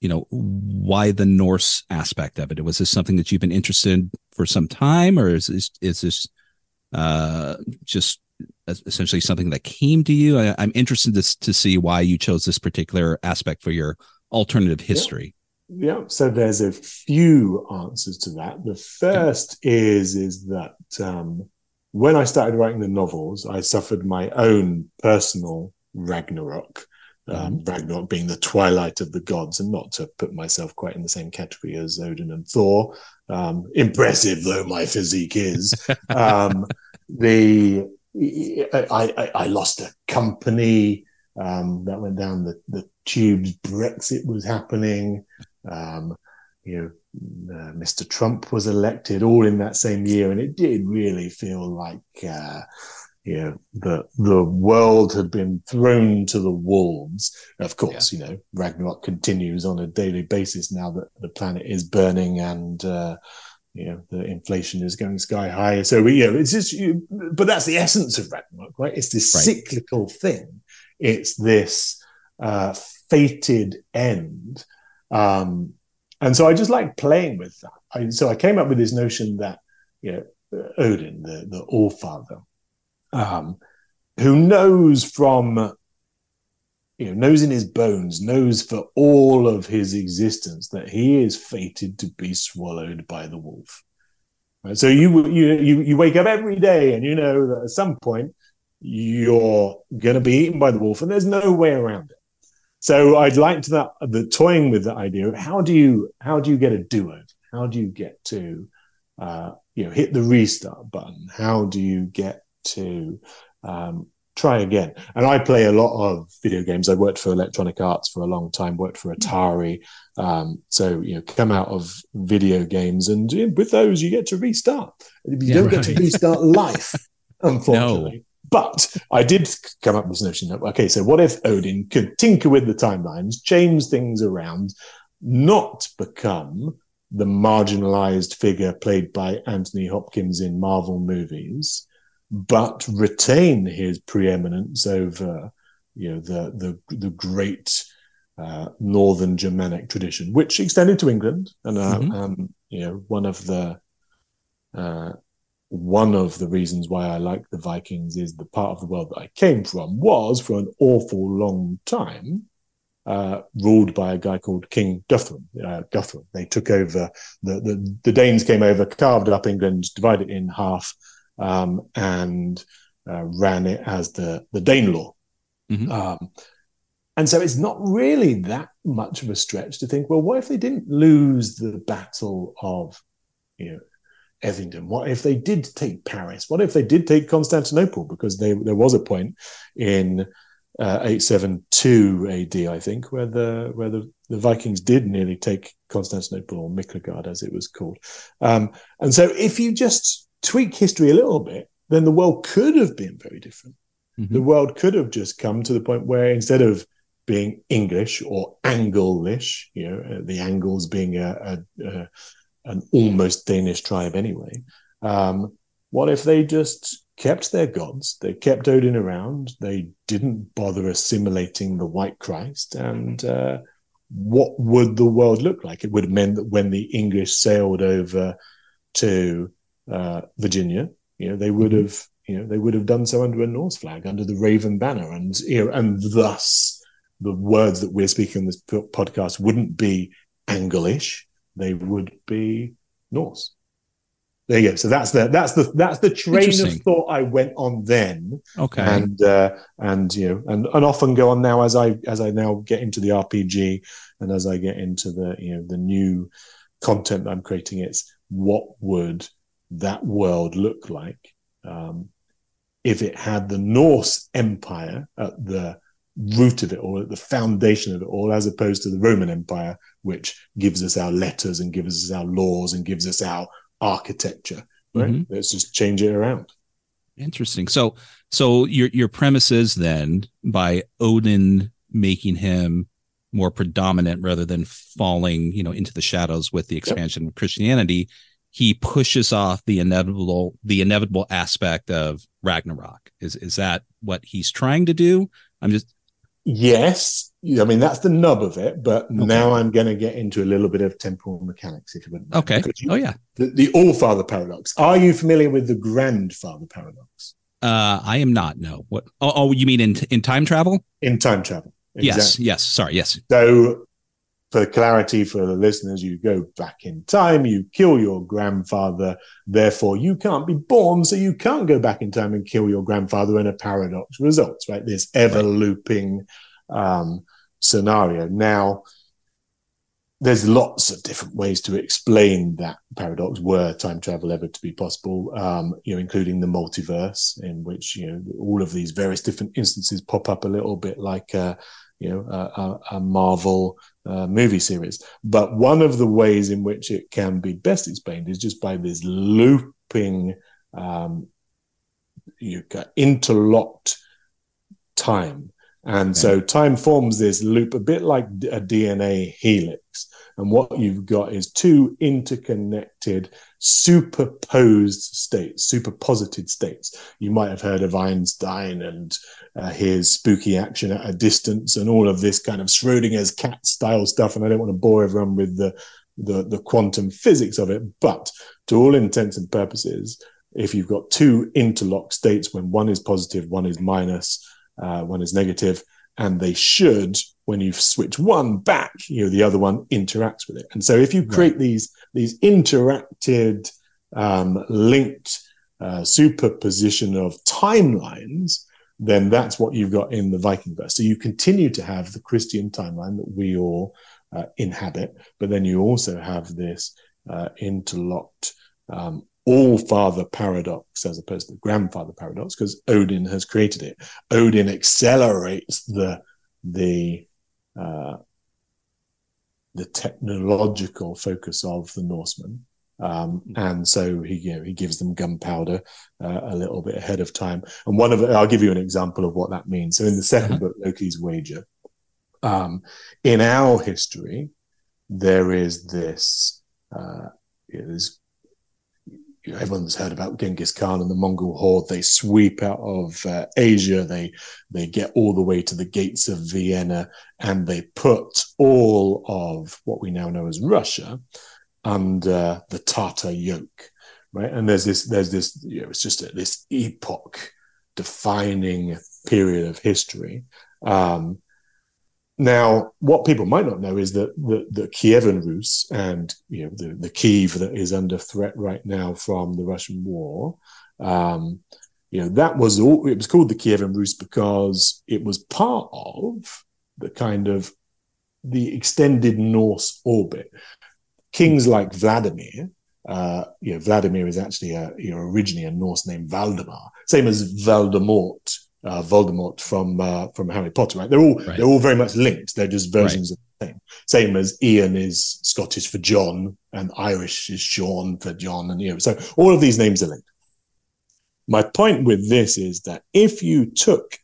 you know why the norse aspect of it? Was this something that you've been interested in for some time or is this is this uh just essentially something that came to you I, i'm interested to, to see why you chose this particular aspect for your alternative history Yeah, so there's a few answers to that. The first is is that um, when I started writing the novels, I suffered my own personal Ragnarok. Um, Ragnarok being the twilight of the gods, and not to put myself quite in the same category as Odin and Thor. Um, impressive though my physique is, um, the I, I, I lost a company um, that went down the, the tubes. Brexit was happening. Um, you know, uh, Mr. Trump was elected all in that same year, and it did really feel like uh, you know the the world had been thrown to the wolves. Of course, you know Ragnarok continues on a daily basis now that the planet is burning and. Uh, you know the inflation is going sky high. So we, you know it's just you, but that's the essence of ragnarok right? It's this Right. cyclical thing. It's this uh fated end. Um and so i just like playing with that. I, so i came up with this notion that you know odin the the all father um who knows from you know knows in his bones knows for all of his existence that he is fated to be swallowed by the wolf. Right? so you you you you wake up every day and you know that at some point you're going to be eaten by the wolf and there's no way around it. So i'd like to that the toying with the idea of how do you how do you get a do-over how do you get to uh you know hit the restart button? How do you get to um try again. And I play a lot of video games. I worked for Electronic Arts for a long time, worked for Atari. Um, so, you know, come out of video games and you know, with those you get to restart. You Yeah, don't get to restart life, unfortunately. But I did come up with this notion that, okay, so what if Odin could tinker with the timelines, change things around, not become the marginalized figure played by Anthony Hopkins in Marvel movies, but retain his preeminence over you know the the the great uh, northern Germanic tradition, which extended to England, and uh, Mhm. um, you know one of the uh, one of the reasons why I like the Vikings is the part of the world that I came from was for an awful long time uh, ruled by a guy called King Guthrum. Uh, Guthrum. They took over the, the, the Danes came over, carved up England, divided it in half, um, and uh, ran it as the the Danelaw. Mhm. Um, and so it's not really that much of a stretch to think, well, what if they didn't lose the battle of, you know, Edington? What if they did take Paris? What if they did take Constantinople? Because they, there was a point in uh, 872 AD, I think, where the where the, the Vikings did nearly take Constantinople or Miklagard, as it was called. Um, and so, if you just tweak history a little bit, then the world could have been very different. Mhm. The world could have just come to the point where instead of being English or Anglish, you know, uh, the Angles being a, a, a an almost Danish tribe anyway. Um, what if they just kept their gods? They kept Odin around. They didn't bother assimilating the White Christ. And uh, what would the world look like? It would have meant that when the English sailed over to uh, Virginia, you know, they would have, you know, they would have done so under a Norse flag, under the Raven banner, and you know, and thus the words that we're speaking in this podcast wouldn't be Anglish; they would be Norse. There you go. So that's the that's the that's the train of thought I went on then, Okay. and uh, and you know, and and often go on now as I as I now get into the RPG and as I get into the you know the new content that I'm creating. It's what would that world look like um, if it had the Norse Empire at the root of it all, at the foundation of it all, as opposed to the Roman Empire, which gives us our letters and gives us our laws and gives us our architecture. Right? Mhm. Let's just change it around. Interesting. So, so your your premise is then by Odin making him more predominant rather than falling, you know, into the shadows with the expansion of Christianity, he pushes off the inevitable the inevitable aspect of Ragnarok. Is is that what he's trying to do? I'm just Yes, I mean that's the nub of it. But now I'm going to get into a little bit of temporal mechanics, if you wouldn't. mind, okay. you- Oh yeah. the, the All Father paradox. Are you familiar with the Grandfather paradox Uh, I am not. No. What? Oh, oh you mean in in time travel? in time travel? Yes. Yes. Sorry. Yes. So, for clarity for the listeners, you go back in time, you kill your grandfather, therefore you can't be born, so you can't go back in time and kill your grandfather, and a paradox results, right? This ever looping um, scenario. Now, there's lots of different ways to explain that paradox were time travel ever to be possible um, you know including the multiverse in which you know all of these various different instances pop up a little bit like uh, you know a, a, marvel uh, movie series. But one of the ways in which it can be best explained is just by this looping um, you got interlocked time and so time forms this loop a bit like a dna helix and what you've got is two interconnected, superposed states, superposited states. You might have heard of Einstein and uh, his spooky action at a distance and all of this kind of Schrodinger's cat style stuff. And I don't want to bore everyone with the, the, the quantum physics of it. But to all intents and purposes, if you've got two interlocked states, when one is positive, one is minus, uh, one is negative, and they should when you switch one back you know the other one interacts with it. And so if you create these these interacted um, linked uh, superposition of timelines then that's what you've got in the viking verse so you continue to have the christian timeline that we all uh, inhabit but then you also have this uh, interlocked um, all father paradox as opposed to the grandfather paradox because Odin has created it. Odin accelerates the the uh, the technological focus of the Norsemen. Um, and so he, you know, he gives them gunpowder uh, a little bit ahead of time. And one of I'll give you an example of what that means. So in the 2nd book, Loki's Wager, um, in our history, there is this, uh, you know, everyone's heard about Genghis Khan and the Mongol horde. They sweep out of uh, Asia. They they get all the way to the gates of Vienna, and they put all of what we now know as Russia under the Tatar yoke, right? And there's this there's this you know it's just a, this epoch defining period of history. Um, now, what people might not know is that the, the Kievan Rus and you know the, the Kiev that is under threat right now from the Russian war, um, you know that was all. It was called the Kievan Rus because it was part of the kind of the extended Norse orbit. Kings like Vladimir, uh, you know, Vladimir is actually a, you know, originally a Norse name, Valdemar, same as Voldemort uh, Voldemort from uh, from Harry Potter. Right? They're all right. they're all very much linked. They're just versions right. of the same. Same as Ian is Scottish for John, and Irish is Sean for John, and you know. So all of these names are linked. My point with this is that if you took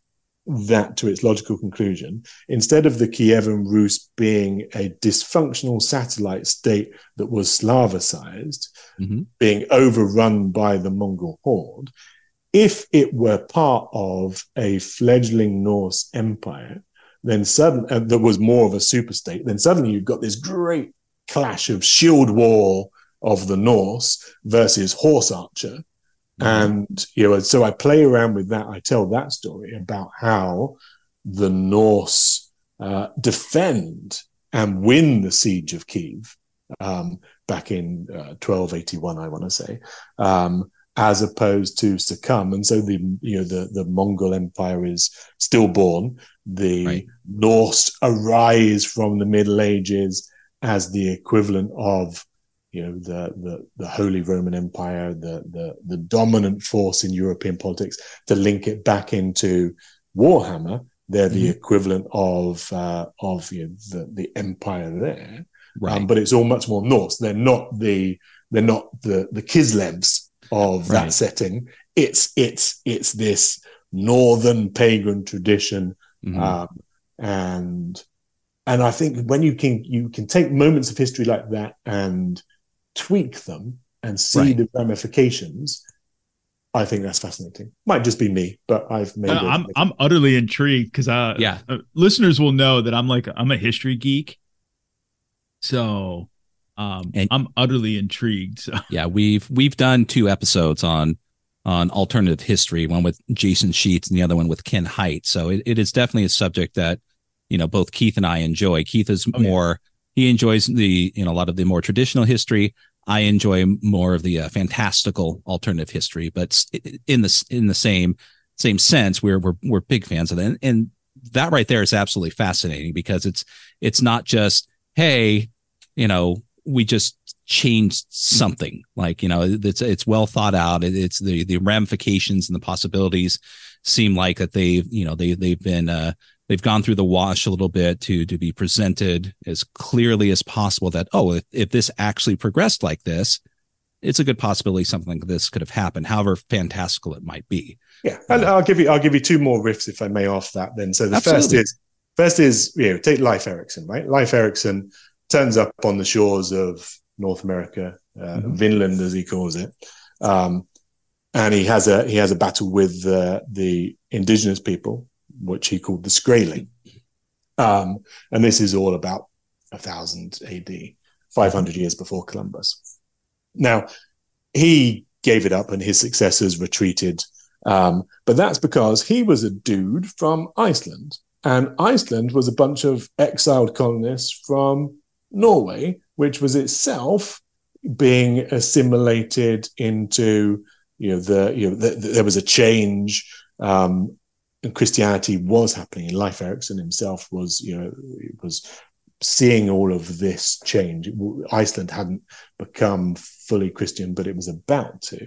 that to its logical conclusion, instead of the Kievan Rus being a dysfunctional satellite state that was Slavicized, mm-hmm. being overrun by the Mongol horde, if it were part of a fledgling Norse empire, then suddenly uh, there was more of a super state. Then suddenly you've got this great clash of shield wall of the Norse versus horse archer. Mm-hmm. And you know, so I play around with that. I tell that story about how the Norse uh, defend and win the siege of Kiev um, back in uh, 1281, I want to say. Um, as opposed to succumb. And so the you know the the Mongol Empire is stillborn. The right. Norse arise from the Middle Ages as the equivalent of you know the the the Holy Roman Empire, the the the dominant force in European politics. To link it back into Warhammer, they're the mm-hmm. equivalent of uh, of you know, the the empire there. Um, right. Um, but it's all much more Norse. They're not the they're not the the Kislevs of right. that setting. It's it's it's this northern pagan tradition, mm-hmm. um, and and I think when you can you can take moments of history like that and tweak them and see right. the ramifications. I think that's fascinating. Might just be me, but I've made. Uh, I'm I'm utterly intrigued because uh, yeah, uh, listeners will know that I'm like I'm a history geek. So um, and, I'm utterly intrigued. So. Yeah, we've we've done two episodes on on alternative history, one with Jason Sheets and the other one with Ken Hite. So it, it is definitely a subject that you know both Keith and I enjoy. Keith is oh, more yeah. he enjoys the you know a lot of the more traditional history. I enjoy more of the uh, fantastical alternative history, but in the in the same same sense, we're we're we're big fans of that. And, and that right there is absolutely fascinating because it's it's not just hey, you know, we just changed something. Like you know it's it's well thought out. It's the the ramifications and the possibilities seem like that they've you know they they've been uh they've gone through the wash a little bit to to be presented as clearly as possible that oh if, if this actually progressed like this it's a good possibility something like this could have happened however fantastical it might be. Yeah and uh, i'll give you i'll give you two more riffs if i may off that then. So the absolutely. first is first is you know take Leif Erikson right? Leif Erikson turns up on the shores of North America, uh, mm-hmm. Vinland as he calls it, um, and he has a he has a battle with uh, the indigenous people, which he called the Skraeling, um, and this is all about a thousand A.D., five hundred years before Columbus. Now, he gave it up, and his successors retreated, um, but that's because he was a dude from Iceland, and Iceland was a bunch of exiled colonists from Norway, which was itself being assimilated into you know the you know the, the, there was a change um, and Christianity was happening. Leif Erikson himself was you know was seeing all of this change. Iceland hadn't become fully Christian, but it was about to.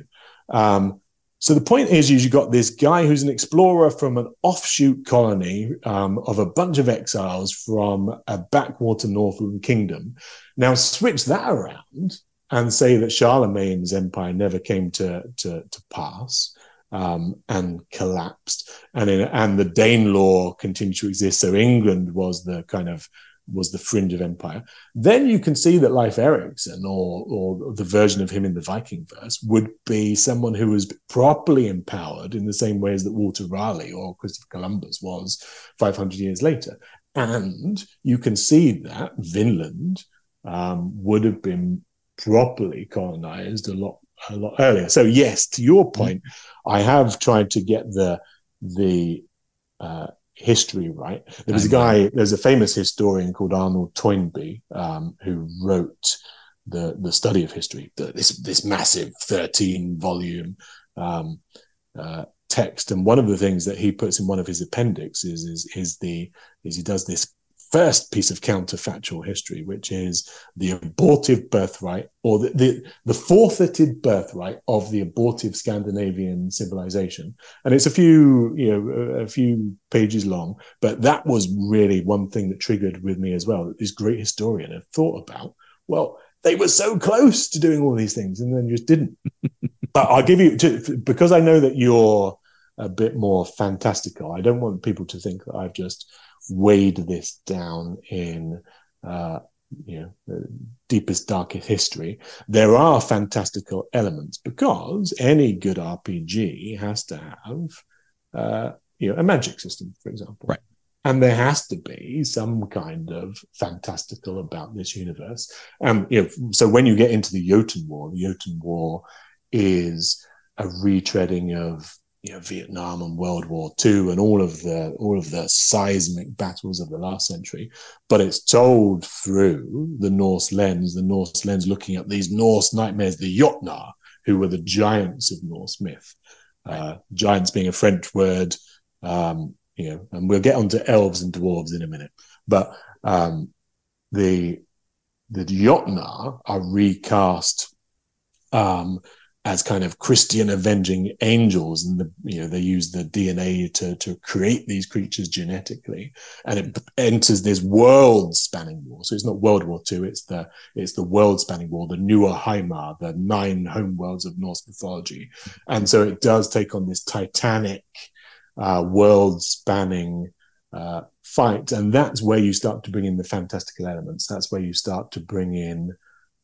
Um, so the point is, is you got this guy who's an explorer from an offshoot colony um, of a bunch of exiles from a backwater Northland kingdom. Now switch that around and say that Charlemagne's empire never came to to, to pass. Um, and collapsed, and in, and the Danelaw continued to exist. So England was the kind of was the fringe of empire. Then you can see that Leif Erikson or, or the version of him in the Viking verse would be someone who was properly empowered in the same way as that Walter Raleigh or Christopher Columbus was 500 years later. And you can see that Vinland um, would have been properly colonized a lot a lot earlier. So yes, to your point, I have tried to get the the uh, history right. There was a guy. There's a famous historian called Arnold Toynbee um, who wrote the the study of history. The, this this massive thirteen volume um, uh, text, and one of the things that he puts in one of his appendixes is is the is he does this first piece of counterfactual history, which is the abortive birthright or the, the, the, forfeited birthright of the abortive Scandinavian civilization. And it's a few, you know, a, a few pages long, but that was really one thing that triggered with me as well. That this great historian had thought about, well, they were so close to doing all these things and then just didn't. but I'll give you, to, because I know that you're a bit more fantastical, I don't want people to think that I've just weighed this down in uh, you know the deepest darkest history there are fantastical elements because any good rpg has to have uh, you know a magic system for example. Right. And there has to be some kind of fantastical about this universe. Um you know so when you get into the jotun war the jotun war is a retreading of you know, Vietnam and World War II and all of the all of the seismic battles of the last century, but it's told through the Norse lens, the Norse lens looking at these Norse nightmares, the Jotnar, who were the giants of Norse myth. Uh, giants being a French word, um, you know, and we'll get onto elves and dwarves in a minute. But um, the the Jotnar are recast um, as kind of Christian avenging angels, and the you know they use the DNA to to create these creatures genetically, and it enters this world spanning war. So it's not World War II; it's the it's the world spanning war, the Heimar, the nine home worlds of Norse mythology, and so it does take on this titanic uh, world spanning. Uh, fight, and that's where you start to bring in the fantastical elements. That's where you start to bring in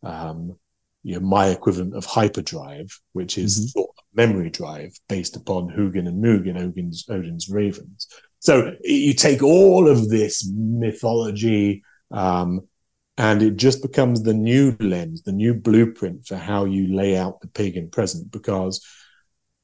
um, you know, my equivalent of hyperdrive, which is mm-hmm. memory drive based upon Hugin and Munin, Odin's, Odin's ravens. So you take all of this mythology, um, and it just becomes the new lens, the new blueprint for how you lay out the pagan present. Because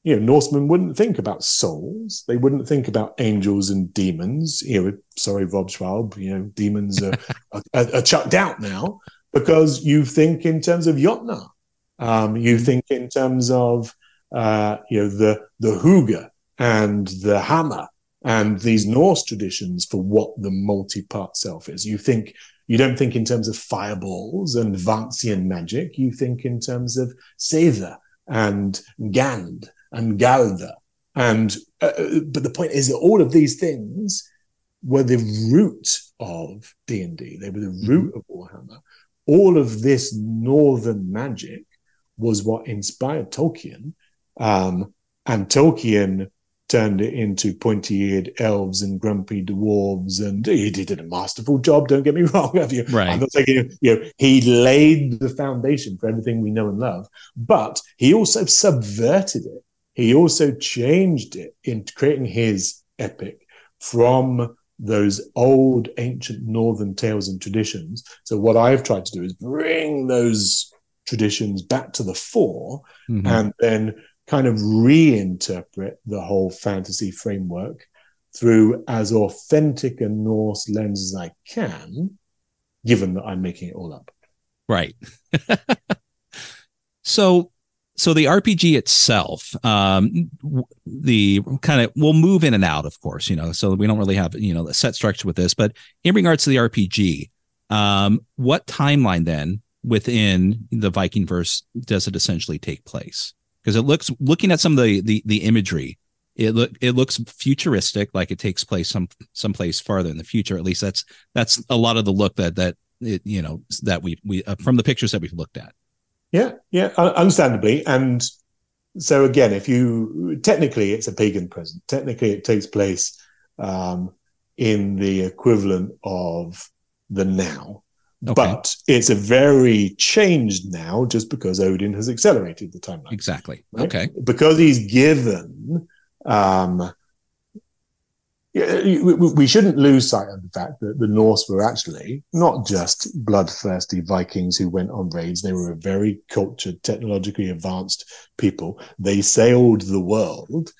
you know, Norsemen wouldn't think about souls; they wouldn't think about angels and demons. You know, sorry, Rob Schwalb. You know, demons are, are, are chucked out now because you think in terms of Jotnar. Um, you mm-hmm. think in terms of uh, you know the the Hugr and the hamr and these Norse traditions for what the multi-part self is. You think you don't think in terms of fireballs and Vancian magic. You think in terms of Seidr and Gand and Galder. And uh, uh but the point is that all of these things were the root of D and D. They were the root mm-hmm. of Warhammer all of this northern magic was what inspired Tolkien. Um, and Tolkien turned it into pointy-eared elves and grumpy dwarves, and he did a masterful job. Don't get me wrong, have you? Right. I'm not saying you know he laid the foundation for everything we know and love, but he also subverted it. He also changed it in creating his epic from those old ancient northern tales and traditions. So what I've tried to do is bring those traditions back to the fore mm-hmm. and then kind of reinterpret the whole fantasy framework through as authentic a Norse lens as I can, given that I'm making it all up. Right. so so the RPG itself, um, the kind of we'll move in and out, of course, you know, so we don't really have you know a set structure with this. But in regards to the RPG, um, what timeline then within the Viking verse does it essentially take place? Because it looks looking at some of the the, the imagery, it look it looks futuristic, like it takes place some someplace farther in the future. At least that's that's a lot of the look that that it, you know that we we uh, from the pictures that we've looked at. Yeah, yeah, understandably. And so again, if you technically it's a pagan present. Technically, it takes place um, in the equivalent of the now. Okay. But it's a very changed now just because Odin has accelerated the timeline. Exactly. Right? Okay. Because he's given um, we shouldn't lose sight of the fact that the Norse were actually not just bloodthirsty Vikings who went on raids. They were a very cultured, technologically advanced people. They sailed the world.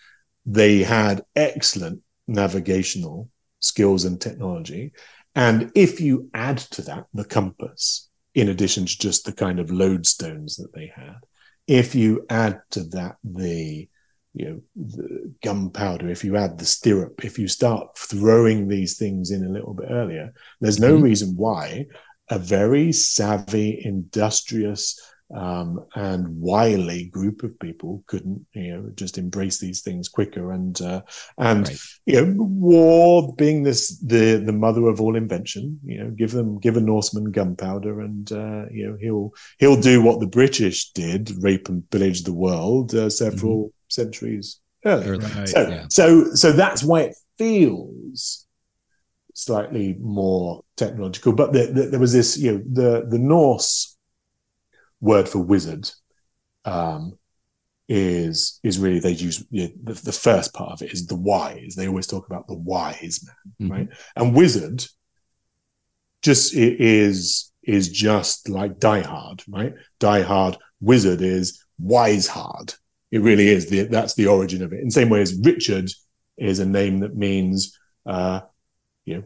They had excellent navigational skills and technology. And if you add to that the compass, in addition to just the kind of lodestones that they had, if you add to that the you know the gunpowder, if you add the stirrup, if you start throwing these things in a little bit earlier, there's no mm-hmm. reason why a very savvy, industrious, um, and wily group of people couldn't you know just embrace these things quicker and uh, and right. you know war being this the the mother of all invention you know give them give a Norseman gunpowder and uh, you know he'll he'll do what the British did rape and pillage the world uh, several mm-hmm. Centuries earlier right, so yeah. so so that's why it feels slightly more technological but the, the, there was this you know the the Norse word for wizard um, is is really they use you know, the, the, first part of it is the wise. They always talk about the wise man, mm-hmm. right? And wizard just is is just like die hard, right? Die hard wizard is wise hard. It really is. The, that's the origin of it. In the same way as Richard is a name that means uh, you know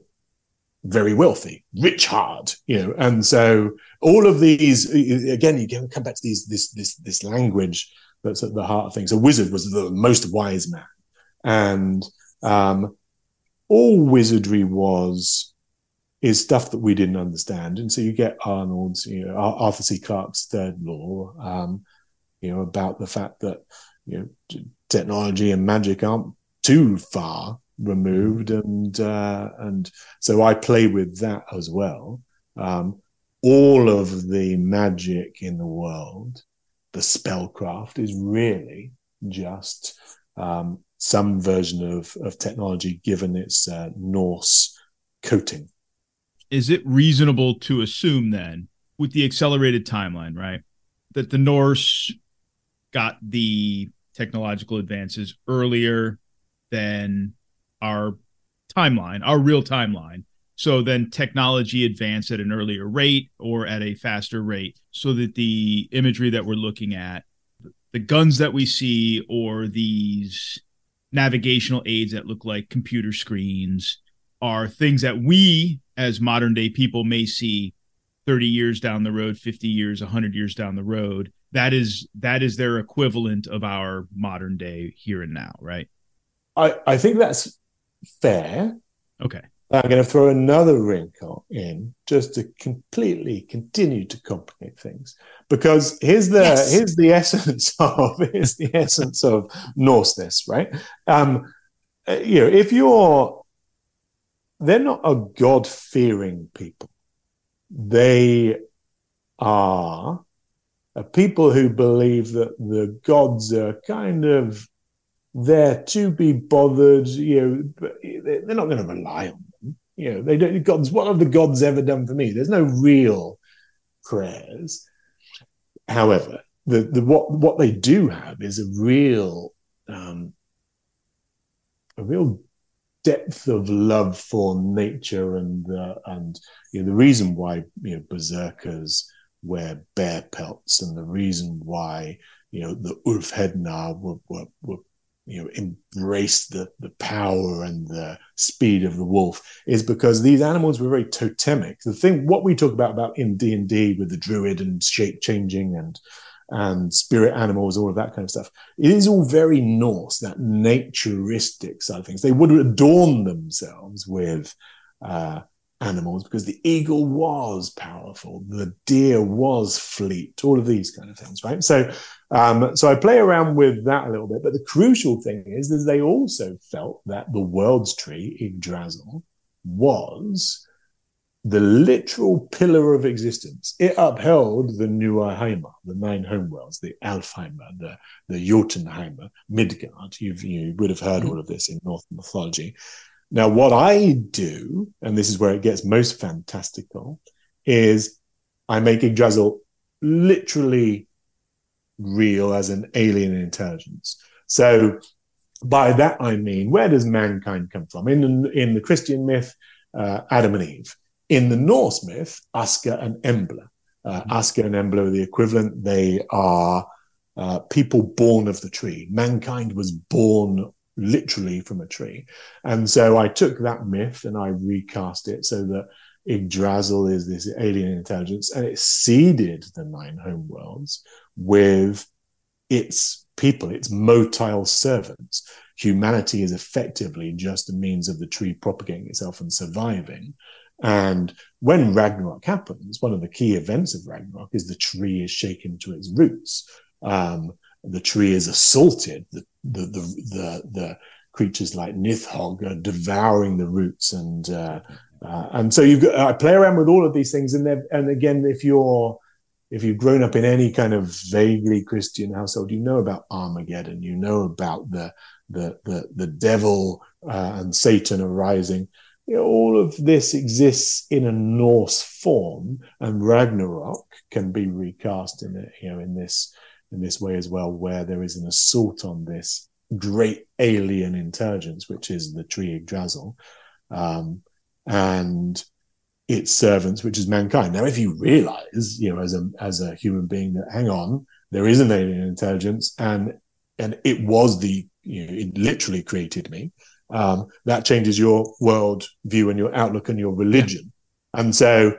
very wealthy, rich hard, you know, and so all of these again, you come back to these this this this language that's at the heart of things. A wizard was the most wise man, and um, all wizardry was is stuff that we didn't understand, and so you get Arnold's, you know, Arthur C. Clarke's third law, um, you know, about the fact that you know technology and magic aren't too far removed, and uh, and so I play with that as well. Um, all of the magic in the world, the spellcraft, is really just um, some version of of technology given its uh, Norse coating. Is it reasonable to assume then, with the accelerated timeline, right, that the Norse got the technological advances earlier than our timeline, our real timeline. So then technology advanced at an earlier rate or at a faster rate so that the imagery that we're looking at, the guns that we see, or these navigational aids that look like computer screens, are things that we as modern day people may see 30 years down the road 50 years 100 years down the road that is that is their equivalent of our modern day here and now right i i think that's fair. Okay. I'm going to throw another wrinkle in just to completely continue to complicate things. Because here's the yes. here's the essence of here's the essence of Norseness, right? Um, you know, if you're they're not a God fearing people. They are a people who believe that the gods are kind of there to be bothered. You know, they're not going to rely on them. You know, they don't. Gods, what have the gods ever done for me? There's no real prayers. However, the the what what they do have is a real um, a real depth of love for nature and uh, and you know, the reason why you know berserkers wear bear pelts and the reason why you know the Ulfhednar were, were, were you know embrace the the power and the speed of the wolf is because these animals were very totemic. The thing what we talk about about in d&d with the druid and shape changing and and spirit animals all of that kind of stuff it is all very norse that naturistic side of things. They would adorn themselves with uh, animals because the eagle was powerful, the deer was fleet, all of these kind of things, right? So, um, so I play around with that a little bit. But the crucial thing is that they also felt that the world's tree, Yggdrasil, was the literal pillar of existence. It upheld the Nuaheima, the nine homeworlds, the Alfheima, the, the Jotunheima, Midgard. You've, you would have heard mm-hmm. all of this in Norse mythology. Now, what I do, and this is where it gets most fantastical, is I make Yggdrasil literally real as an alien intelligence. So by that I mean, where does mankind come from? In in the Christian myth, uh, Adam and Eve. In the Norse myth, Asker and Embla. Uh, mm-hmm. Asker and Embla are the equivalent. They are uh, people born of the tree. Mankind was born literally from a tree. And so I took that myth and I recast it so that Yggdrasil is this alien intelligence and it seeded the nine homeworlds with its people, its motile servants. Humanity is effectively just a means of the tree propagating itself and surviving. And when Ragnarok happens, one of the key events of Ragnarok is the tree is shaken to its roots. Um, the tree is assaulted. The the the the, the creatures like Nidhogg are devouring the roots, and uh, uh, and so got I play around with all of these things, and and again, if you're if you've grown up in any kind of vaguely Christian household, you know about Armageddon, you know about the the the, the devil uh, and Satan arising. You know, all of this exists in a Norse form, and Ragnarok can be recast in it, you know, in this in this way as well, where there is an assault on this great alien intelligence, which is the tree Yggdrasil, um, and its servants, which is mankind. Now, if you realize, you know, as a as a human being, that hang on, there is an alien intelligence, and and it was the you know, it literally created me. Um, that changes your world view and your outlook and your religion. And so,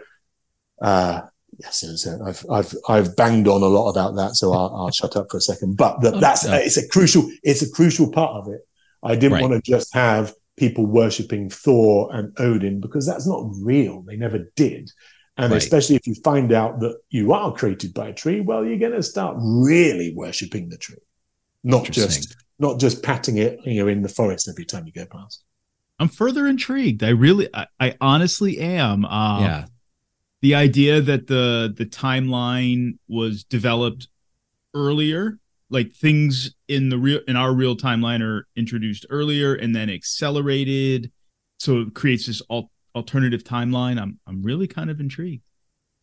uh, yes, I've I've I've banged on a lot about that, so I'll, I'll shut up for a second. But the, that's uh, it's a crucial it's a crucial part of it. I didn't right. want to just have people worshipping Thor and Odin because that's not real. They never did. And right. especially if you find out that you are created by a tree, well, you're going to start really worshipping the tree, not just not just patting it, you know, in the forest every time you go past. I'm further intrigued. I really, I, I honestly am. Um, yeah the idea that the the timeline was developed earlier like things in the real in our real timeline are introduced earlier and then accelerated. So it creates this al- alternative timeline. I'm i'm really kind of intrigued.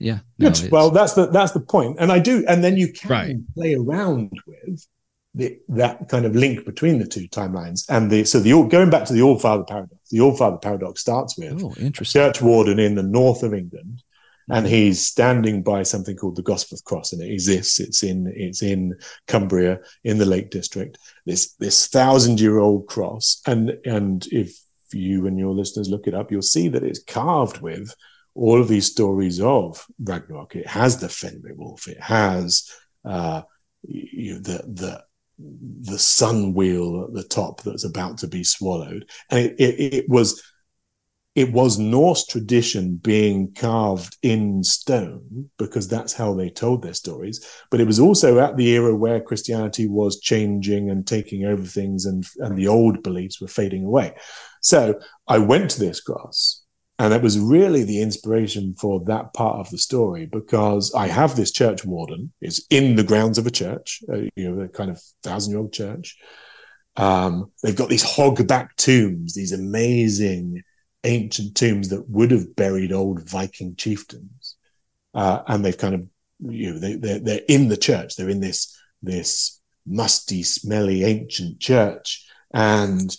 Yeah. No, well that's the that's the point. And i do and then you can right. play around with the, that kind of link between the two timelines and the so the going back to the all father paradox the all father paradox starts with oh, interesting. church warden in the north of england and he's standing by something called the Gosforth Cross, and it exists. It's in it's in Cumbria, in the Lake District. This this thousand year old cross, and and if you and your listeners look it up, you'll see that it's carved with all of these stories of Ragnarok. It has the Fenrir wolf. It has uh, you know, the the the sun wheel at the top that's about to be swallowed, and it, it, it was it was Norse tradition being carved in stone because that's how they told their stories. But it was also at the era where Christianity was changing and taking over things and, and the old beliefs were fading away. So I went to this cross and that was really the inspiration for that part of the story because I have this church warden. is in the grounds of a church, uh, you know, a kind of thousand year old church. Um, they've got these hogback tombs, these amazing ancient tombs that would have buried old Viking chieftains, uh, and they've kind of you know they they're, they're in the church. They're in this this musty, smelly ancient church, and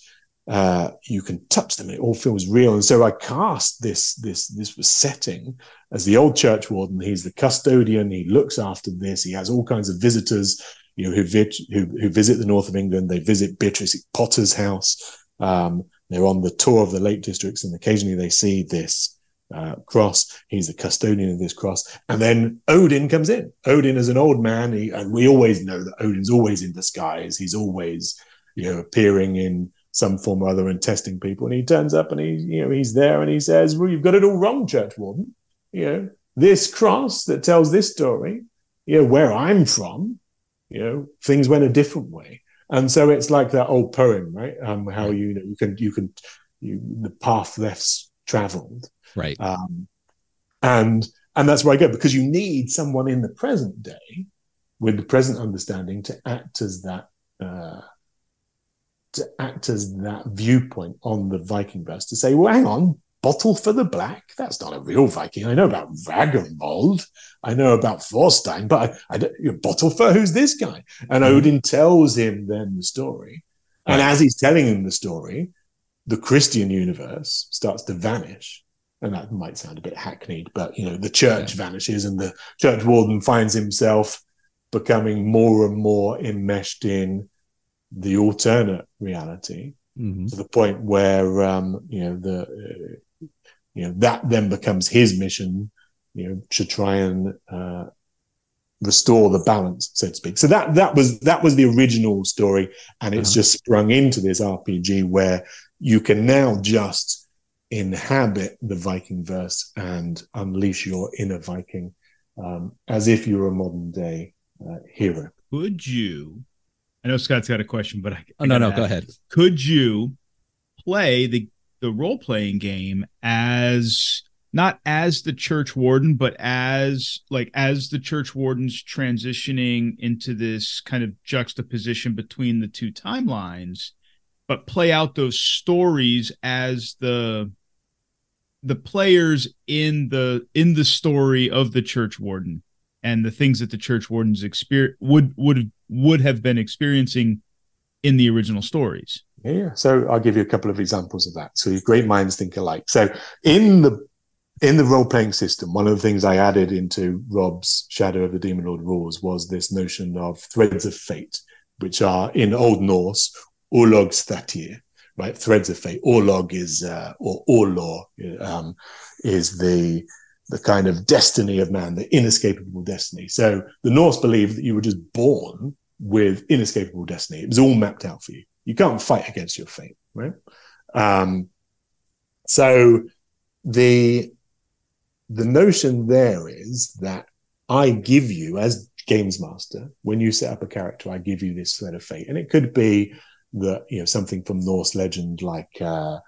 uh, you can touch them. It all feels real. And so I cast this this this was setting as the old church warden. He's the custodian. He looks after this. He has all kinds of visitors. You know, who, who, who visit the north of England. They visit Beatrix Potter's house. Um, they're on the tour of the Lake Districts, and occasionally they see this uh, cross. He's the custodian of this cross. And then Odin comes in. Odin is an old man, he, and we always know that Odin's always in disguise. He's always, you know, appearing in some form or other and testing people. And he turns up and he, you know, he's there and he says, "Well, you've got it all wrong, Church Warden. You know, this cross that tells this story, you know, where I'm from, you know, things went a different way." And so it's like that old poem, right? Um, how you know you can you can you, the path less traveled, right? Um, and and that's where I go because you need someone in the present day with the present understanding to act as that uh, to act as that viewpoint on the Viking verse to say, well, hang on, Bottle for the Black? That's not a real Viking. I know about Ragnvald. I know about Thorstein, but I, I don't, you know, Bottlefur, who's this guy? And mm-hmm. Odin tells him then the story. And as he's telling him the story, the Christian universe starts to vanish. And that might sound a bit hackneyed, but you know, the church yeah. vanishes and the church warden finds himself becoming more and more enmeshed in the alternate reality Mm-hmm. to the point where um, you know the uh, you know that then becomes his mission, you know, to try and uh, restore the balance, so to speak. So that that was that was the original story, and it's Uh-huh. just sprung into this RPG where you can now just inhabit the Viking verse and unleash your inner Viking um, as if you're a modern day uh, hero. Could you? I know Scott's got a question, but I, Oh I no, gotta no, go ahead. Could you play the the role playing game as not as the church warden, but as like as the church warden's transitioning into this kind of juxtaposition between the two timelines, but play out those stories as the the players in the in the story of the church warden and the things that the church wardens experience would would would have been experiencing in the original stories. Yeah, so I'll give you a couple of examples of that. So great minds think alike. So in the in the role playing system, one of the things I added into Rob's Shadow of the Demon Lord rules was this notion of threads of fate, which are in Old Norse Orlog Statir, right? Threads of fate. Orlog is uh, or Orlor um, is the the kind of destiny of man, the inescapable destiny. So the Norse believed that you were just born with inescapable destiny. It was all mapped out for you. You can't fight against your fate, right? Um, so the the notion there is that I give you as games master when you set up a character, I give you this thread of fate, and it could be that you know something from Norse legend like uh,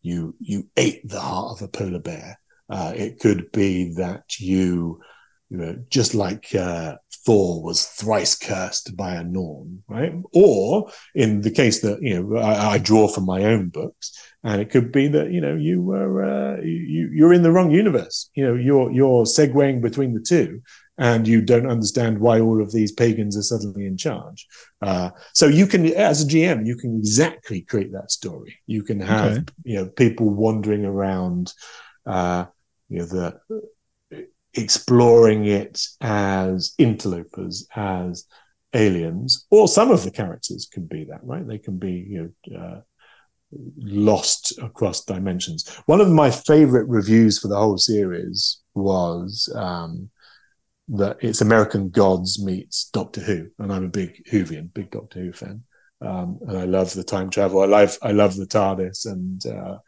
you you ate the heart of a polar bear. Uh, it could be that you you know, just like uh, Thor was thrice cursed by a Norn, right? Or in the case that you know I, I draw from my own books, and it could be that you know you were uh, you you're in the wrong universe. You know you're you're segueing between the two, and you don't understand why all of these pagans are suddenly in charge. Uh, so you can, as a GM, you can exactly create that story. You can have Okay. you know people wandering around, uh, you know the exploring it as interlopers, as aliens, or some of the characters can be that, right? They can be, you know, uh, lost across dimensions. One of my favorite reviews for the whole series was um, that it's American Gods meets Doctor Who, and I'm a big Whovian, big Doctor Who fan. Um, and I love the time travel. I love, I love the TARDIS, and uh,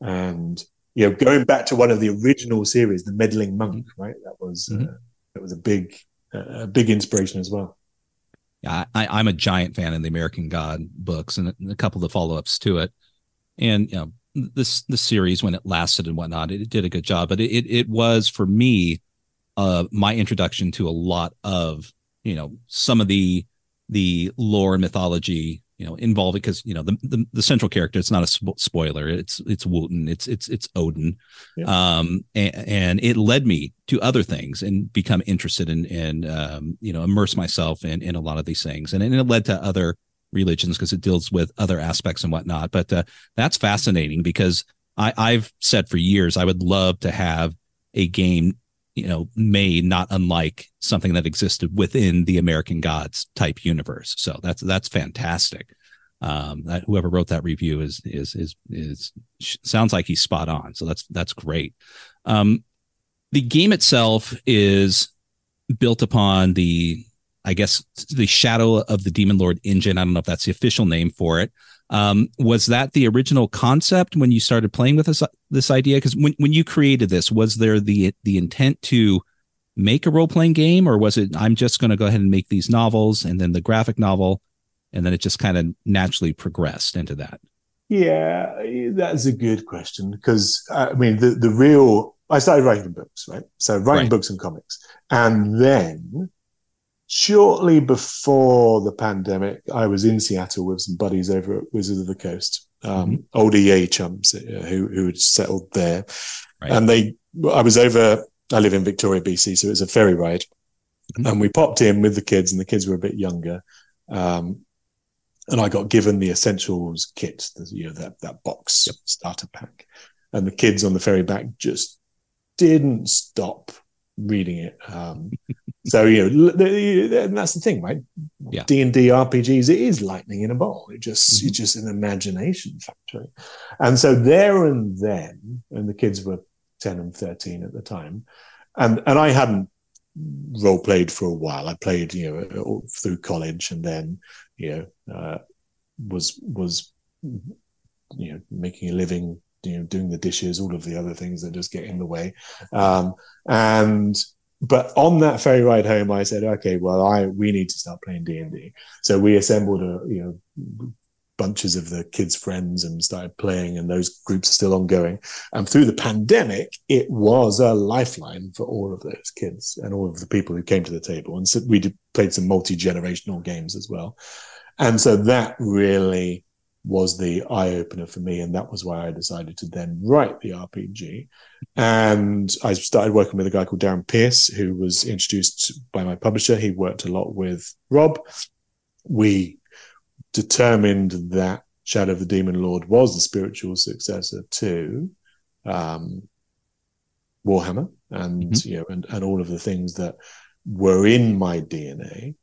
and you know, going back to one of the original series, the Meddling Monk, right? That was uh, Mhm. that was a big uh, a big inspiration as well. Yeah, I, I'm a giant fan of the American God books and a couple of the follow ups to it. And you know, this the series when it lasted and whatnot, it, did a good job. But it it, it was for me uh my introduction to a lot of you know some of the the lore and mythology you know involving because you know the, the the central character it's not a spo- spoiler. It's it's wooten. It's it's it's Odin. Yeah. um and, and it led me to other things and become interested in in um you know immerse myself in in a lot of these things. And, and it led to other religions because it deals with other aspects and whatnot. But uh, that's fascinating because I I've said for years I would love to have a game you know made not unlike something that existed within the American Gods type universe. So that's that's fantastic. Um, that whoever wrote that review is is is is sounds like he's spot on. So that's that's great. Um, the game itself is built upon the I guess the Shadow of the Demon Lord engine. I don't know if that's the official name for it. Um, was that the original concept when you started playing with this this idea? Because when when you created this, was there the the intent to make a role playing game, or was it I'm just going to go ahead and make these novels and then the graphic novel, and then it just kind of naturally progressed into that? Yeah, that's a good question because uh, I mean the the real I started writing books, right? So writing Right. books and comics, and then shortly before the pandemic, I was in Seattle with some buddies over at Wizards of the Coast, um, old EA chums uh, who who had settled there, Right. and they. I was over. I live in Victoria, BC, so it was a ferry ride, Mhm. and we popped in with the kids, and the kids were a bit younger. Um, and I got given the essentials kit, the, you know, that, that box starter pack. And the kids on the ferry back just didn't stop reading it. Um, so you know, and that's the thing, right? D and D RPGs, it is lightning in a bowl. It just Mhm. it's just an imagination factory. And so there and then, and the kids were ten and thirteen at the time, and and I hadn't role played for a while. I played, you know, through college, and then you know uh, was was you know making a living, you know, doing the dishes, all of the other things that just get in the way, um, and but on that ferry ride home, I said, okay, well, I we need to start playing D and D. So we assembled a you know bunches of the kids' friends and started playing, and those groups are still ongoing. And through the pandemic, it was a lifeline for all of those kids and all of the people who came to the table. And so we did, played some multi generational games as well. And so that really was the eye opener for me. And that was why I decided to then write the RPG. And I started working with a guy called Darren Pierce, who was introduced by my publisher. He worked a lot with Rob. We determined that Shadow of the Demon Lord was the spiritual successor to um, Warhammer, and Mhm. you know, and, and all of the things that were in my DNA,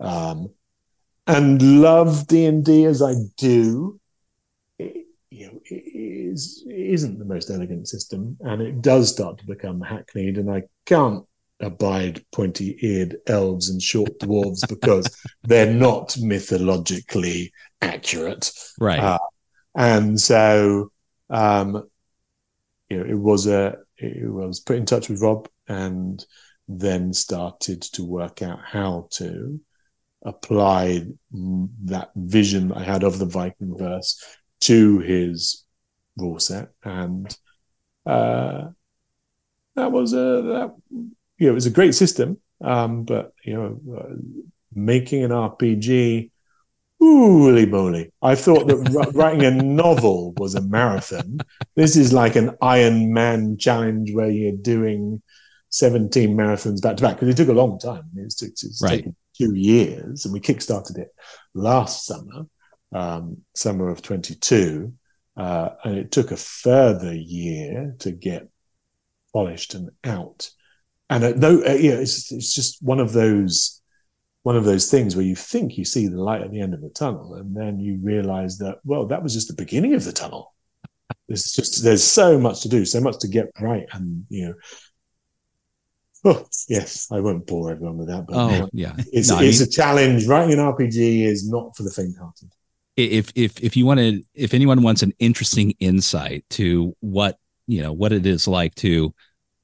um, and love D and D as I do. It, you know, it is isn't the most elegant system, and it does start to become hackneyed, and I can't abide pointy-eared elves and short dwarves because they're not mythologically accurate. Right. Uh, and so um you know it was a it was put in touch with rob and then started to work out how to apply mm, that vision i had of the viking verse to his rule set and uh that was a that you know it was a great system um but you know uh, making an rpg Holy moly. I thought that writing a novel was a marathon. This is like an Iron Man challenge where you're doing 17 marathons back to back because it took a long time. It's, it's, it's Right. taken two years and we kickstarted it last summer, um, summer of 22. Uh, and it took a further year to get polished and out. And uh, no, uh, yeah, it's, it's just one of those one of those things where you think you see the light at the end of the tunnel, and then you realize that well, that was just the beginning of the tunnel. There's just there's so much to do, so much to get right, and you know. Oh yes, I won't bore everyone with that, but oh yeah. it's No, it's mean- a challenge. Writing an RPG is not for the faint-hearted. if if if you wanted if anyone wants an interesting insight to what you know what it is like to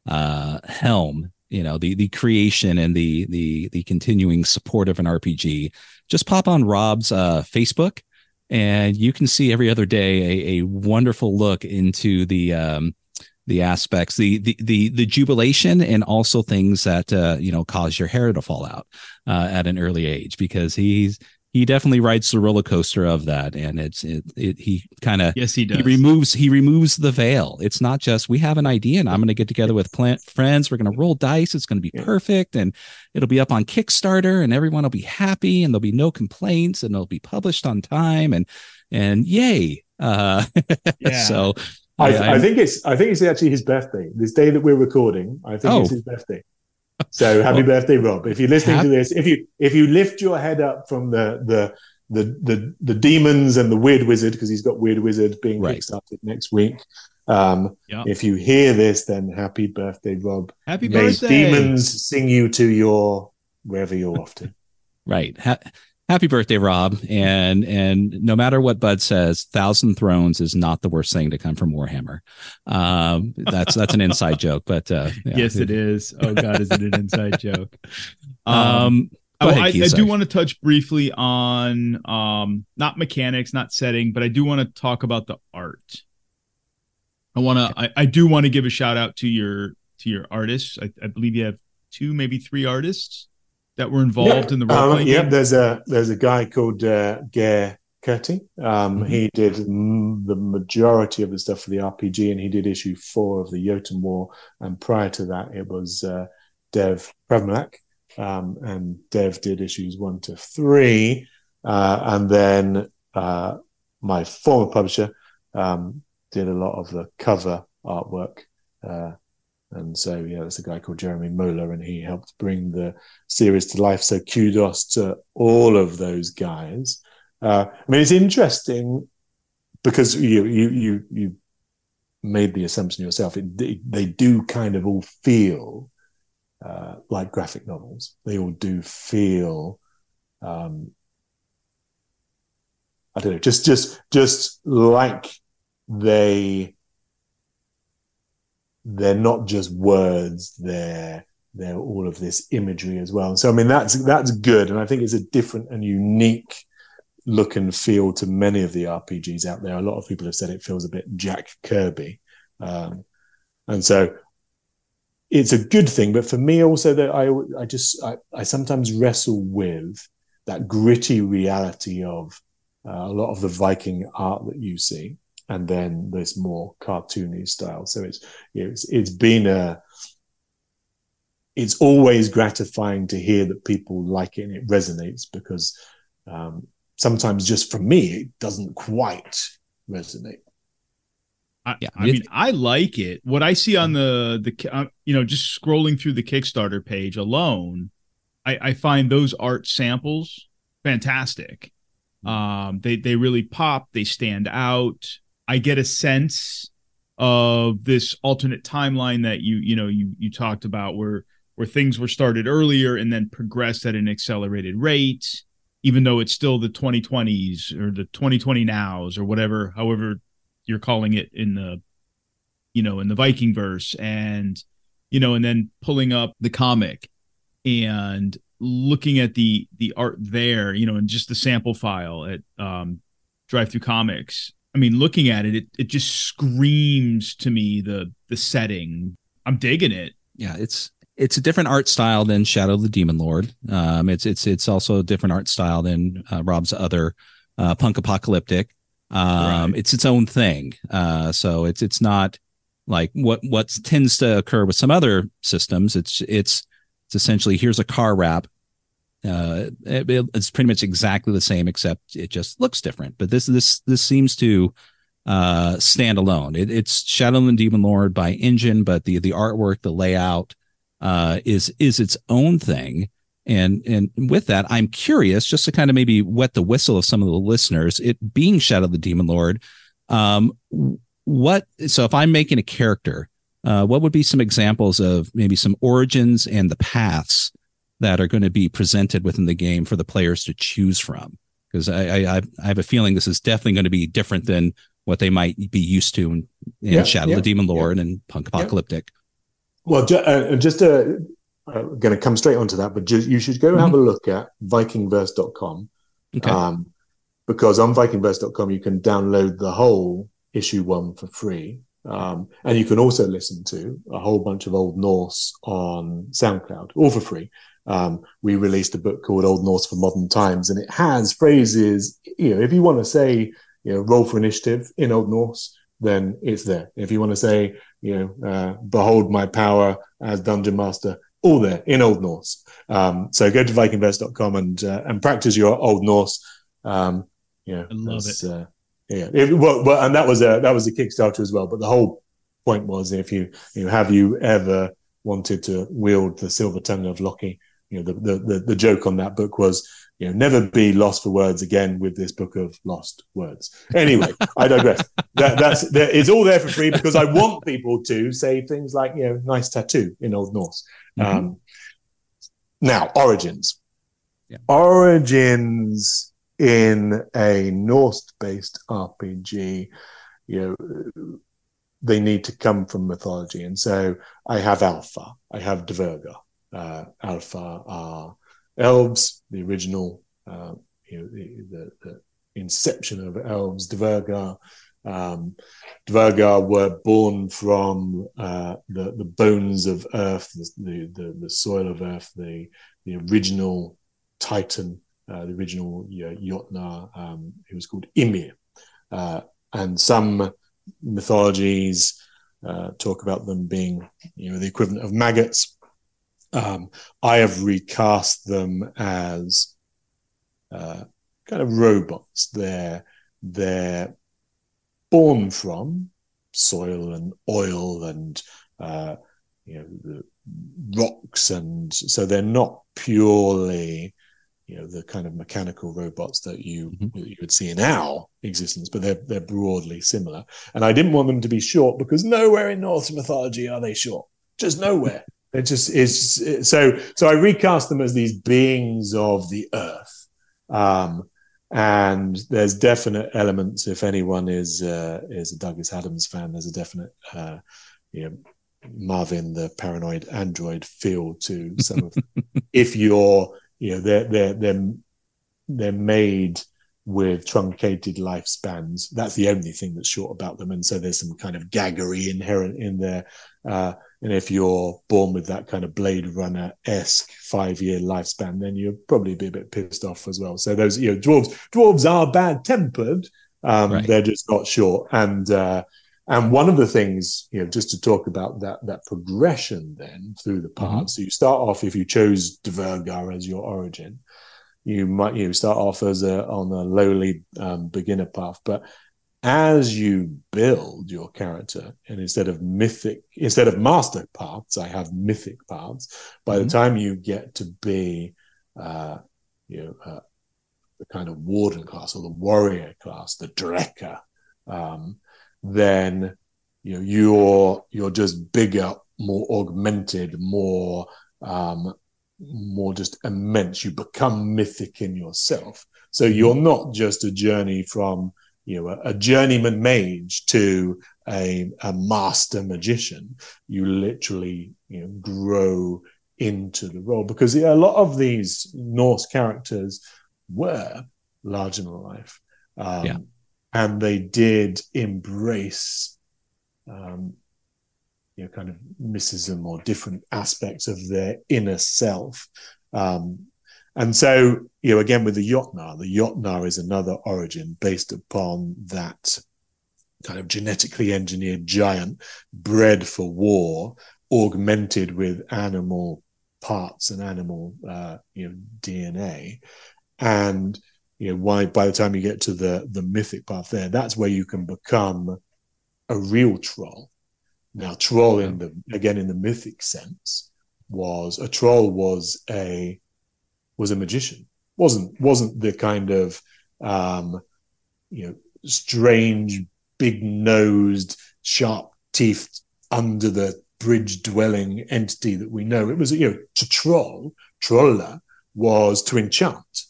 uh helm you know the the creation and the the the continuing support of an rpg just pop on rob's uh facebook and you can see every other day a, a wonderful look into the um the aspects the the the, the jubilation and also things that uh you know cause your hair to fall out uh, at an early age because he's he definitely rides the roller coaster of that and it's it, it he kind of Yes, he does. he removes he removes the veil it's not just we have an idea and i'm going to get together with plant friends we're going to roll dice it's going to be Yeah. perfect and it'll be up on kickstarter and everyone will be happy and there'll be no complaints and it'll be published on time and and yay uh Yeah. so I, I- I, think it's I think it's actually his birthday. This day that we're recording, I think Oh. it's his birthday. So happy birthday, Rob! If you're listening to this, if you if you lift your head up from the the the the, the demons and the weird wizard because he's got weird wizard being Right. kickstarted next week. Um, Yeah. If you hear this, then happy birthday, Rob! Happy May birthday. demons sing you to your wherever you're off to. Right. Ha- happy birthday, Rob. And and no matter what Bud says, Thousand Thrones is not the worst thing to come from Warhammer. Um, that's that's an inside joke, but uh, yeah. Yes, it is. Oh God, is it an inside joke? Um, Um, oh, ahead, I, I do want to touch briefly on um, not mechanics, not setting, but I do want to talk about the art. I want to. I, I do want to give a shout out to your to your artists. I, I believe you have two, maybe three artists that were involved in the role Um, playing yeah, game. there's a there's a guy called uh, Gare Curti. Um, Mhm. He did the majority of the stuff for the RPG, and he did issue four of the Jotun War. And prior to that, it was uh, Dev Pravmalak, um, and Dev did issues one to three, uh, and then uh, my former publisher um, did a lot of the cover artwork. And so, yeah, there's a guy called Jeremy Moeller, and he helped bring the series to life. So, kudos to all of those guys. Uh, I mean, it's interesting because you you you you made the assumption yourself. It, they do kind of all feel uh, like graphic novels. They all do feel, um, I don't know, just just just like they they're not just words. They're they're all of this imagery as well. So I mean that's that's good, and I think it's a different and unique look and feel to many of the RPGs out there. A lot of people have said it feels a bit Jack Kirby, um, and so it's a good thing. But for me, also that I I just I, I sometimes wrestle with that gritty reality of uh, a lot of the Viking art that you see, and then this more cartoony style. So it's it's it's been a it's always gratifying to hear that people like it and it resonates because um, sometimes just for me it doesn't quite resonate. I, yeah, I mean, I like it. What I see on the the uh, you know just scrolling through the Kickstarter page alone, I, I find those art samples fantastic. Um, they they really pop. They stand out. I get a sense of this alternate timeline that you you know you you talked about where where things were started earlier and then progressed at an accelerated rate even though it's still the 2020s or the 2020 nows or whatever however you're calling it in the you know in the viking verse and you know and then pulling up the comic and looking at the the art there you know and just the sample file at um Through Comics i mean looking at it it, it just screams to me the the setting i'm digging it yeah it's it's a different art style than Shadow of the Demon Lord. Um, it's it's it's also a different art style than uh, Rob's other uh, punk apocalyptic. Um, right. It's its own thing. Uh, so it's it's not like what what tends to occur with some other systems. It's it's it's essentially here's a car wrap. Uh, it, it's pretty much exactly the same, except it just looks different. But this this this seems to uh, stand alone. It, it's Shadow the Demon Lord by Engine, but the the artwork, the layout, uh, is is its own thing. And and with that, I'm curious, just to kind of maybe wet the whistle of some of the listeners. It being Shadow the Demon Lord, um, what? So if I'm making a character, uh, what would be some examples of maybe some origins and the paths that are going to be presented within the game for the players to choose from? Because I, I I have a feeling this is definitely going to be different than what they might be used to in, in yeah, Shadow yeah, the Demon Lord yeah. and Punk Apocalyptic. Well, ju- uh, just uh, going to come straight onto that, but just, you should go mm-hmm. have a look at vikingverse.com. Okay. Um, because on vikingverse.com, you can download the whole issue one for free. Um, and you can also listen to a whole bunch of Old Norse on SoundCloud, all for free. Um, we released a book called Old Norse for Modern Times, and it has phrases. You know, if you want to say, you know, roll for initiative in Old Norse, then it's there. If you want to say, you know, uh, behold my power as dungeon master, all there in Old Norse. Um, so go to vikingverse.com and uh, and practice your Old Norse. Um, yeah, I love it. Uh, yeah, it, well, well, and that was a that was a Kickstarter as well. But the whole point was, if you you know, have you ever wanted to wield the silver tongue of Loki? You know, the, the the joke on that book was you know, never be lost for words again with this book of lost words. Anyway, I digress. That, that's that, it's all there for free because I want people to say things like, you know, nice tattoo in Old Norse. Mm-hmm. Um, now, origins. Yeah. Origins in a Norse-based RPG, you know, they need to come from mythology, and so I have Alfar, I have Dvergar. Uh, Alfar are elves, the original, uh, you know, the, the, the, inception of elves, Dvergar. Um, Dvergar were born from uh, the, the bones of Earth, the, the, the soil of Earth, the, the original Titan, uh, the original uh, Jotnar, um, who was called Ymir. Uh, and some mythologies uh, talk about them being, you know, the equivalent of maggots. Um, I have recast them as uh, kind of robots. They're they're born from soil and oil and uh, you know the rocks, and so they're not purely you know the kind of mechanical robots that you mm-hmm. you would see in our existence, but they're they're broadly similar. And I didn't want them to be short because nowhere in Norse mythology are they short, just nowhere. It just is so. So I recast them as these beings of the earth, um, and there's definite elements. If anyone is uh, is a Douglas Adams fan, there's a definite, uh, you know, Marvin the paranoid android feel to some of. if you're, you know, they're they're they're they're made with truncated lifespans. That's the only thing that's short about them, and so there's some kind of gaggery inherent in there. Uh, and if you're born with that kind of Blade Runner esque five year lifespan, then you'll probably be a bit pissed off as well. So those, you know, dwarves dwarves are bad tempered. Um, right. They're just not short. And uh, and one of the things, you know, just to talk about that that progression then through the parts. Mm-hmm. So you start off if you chose Dvergar as your origin, you might you start off as a on a lowly um, beginner path, but as you build your character and instead of mythic instead of master paths i have mythic paths by mm-hmm. the time you get to be uh you know uh, the kind of warden class or the warrior class the drekker um then you know you're you're just bigger more augmented more um more just immense you become mythic in yourself so mm-hmm. you're not just a journey from you know, a, a journeyman mage to a, a master magician, you literally, you know, grow into the role because a lot of these Norse characters were larger than life. Um, yeah. And they did embrace, um, you know, kind of mysticism or different aspects of their inner self. Um, and so, you know, again with the Jotnar, the Jotnar is another origin based upon that kind of genetically engineered giant bred for war, augmented with animal parts and animal, uh, you know, DNA. And, you know, why by the time you get to the, the mythic path there, that's where you can become a real troll. Now, troll in the, again, in the mythic sense was a troll was a, was a magician. Wasn't wasn't the kind of um, you know strange, big nosed, sharp teethed, under the bridge dwelling entity that we know. It was you know to troll, trolla was to enchant.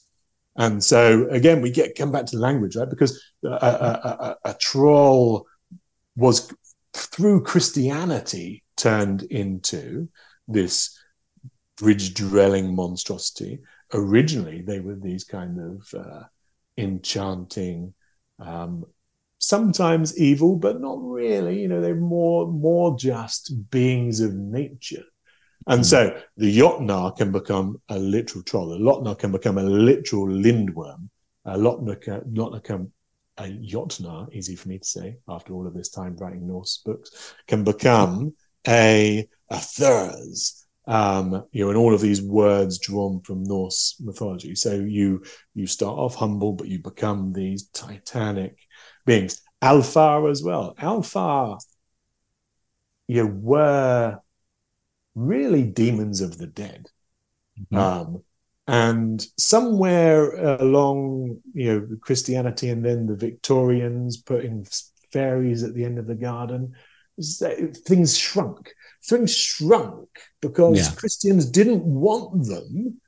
And so again, we get come back to the language, right? Because a, a, a, a troll was through Christianity turned into this bridge dwelling monstrosity originally they were these kind of uh, enchanting, um, sometimes evil, but not really. You know, they're more more just beings of nature. And mm. so the Jotnar can become a literal troll. The Lotnar can become a literal lindworm. A Lotnar can, Lotnar can a Jotnar, easy for me to say after all of this time writing Norse books, can become a a Thurs, um, you know, and all of these words drawn from Norse mythology. So you you start off humble, but you become these titanic beings. Alfar as well. Alfar, you know, were really demons of the dead. Mm-hmm. Um, and somewhere along, you know, Christianity and then the Victorians putting fairies at the end of the garden, things shrunk things shrunk because yeah. Christians didn't want them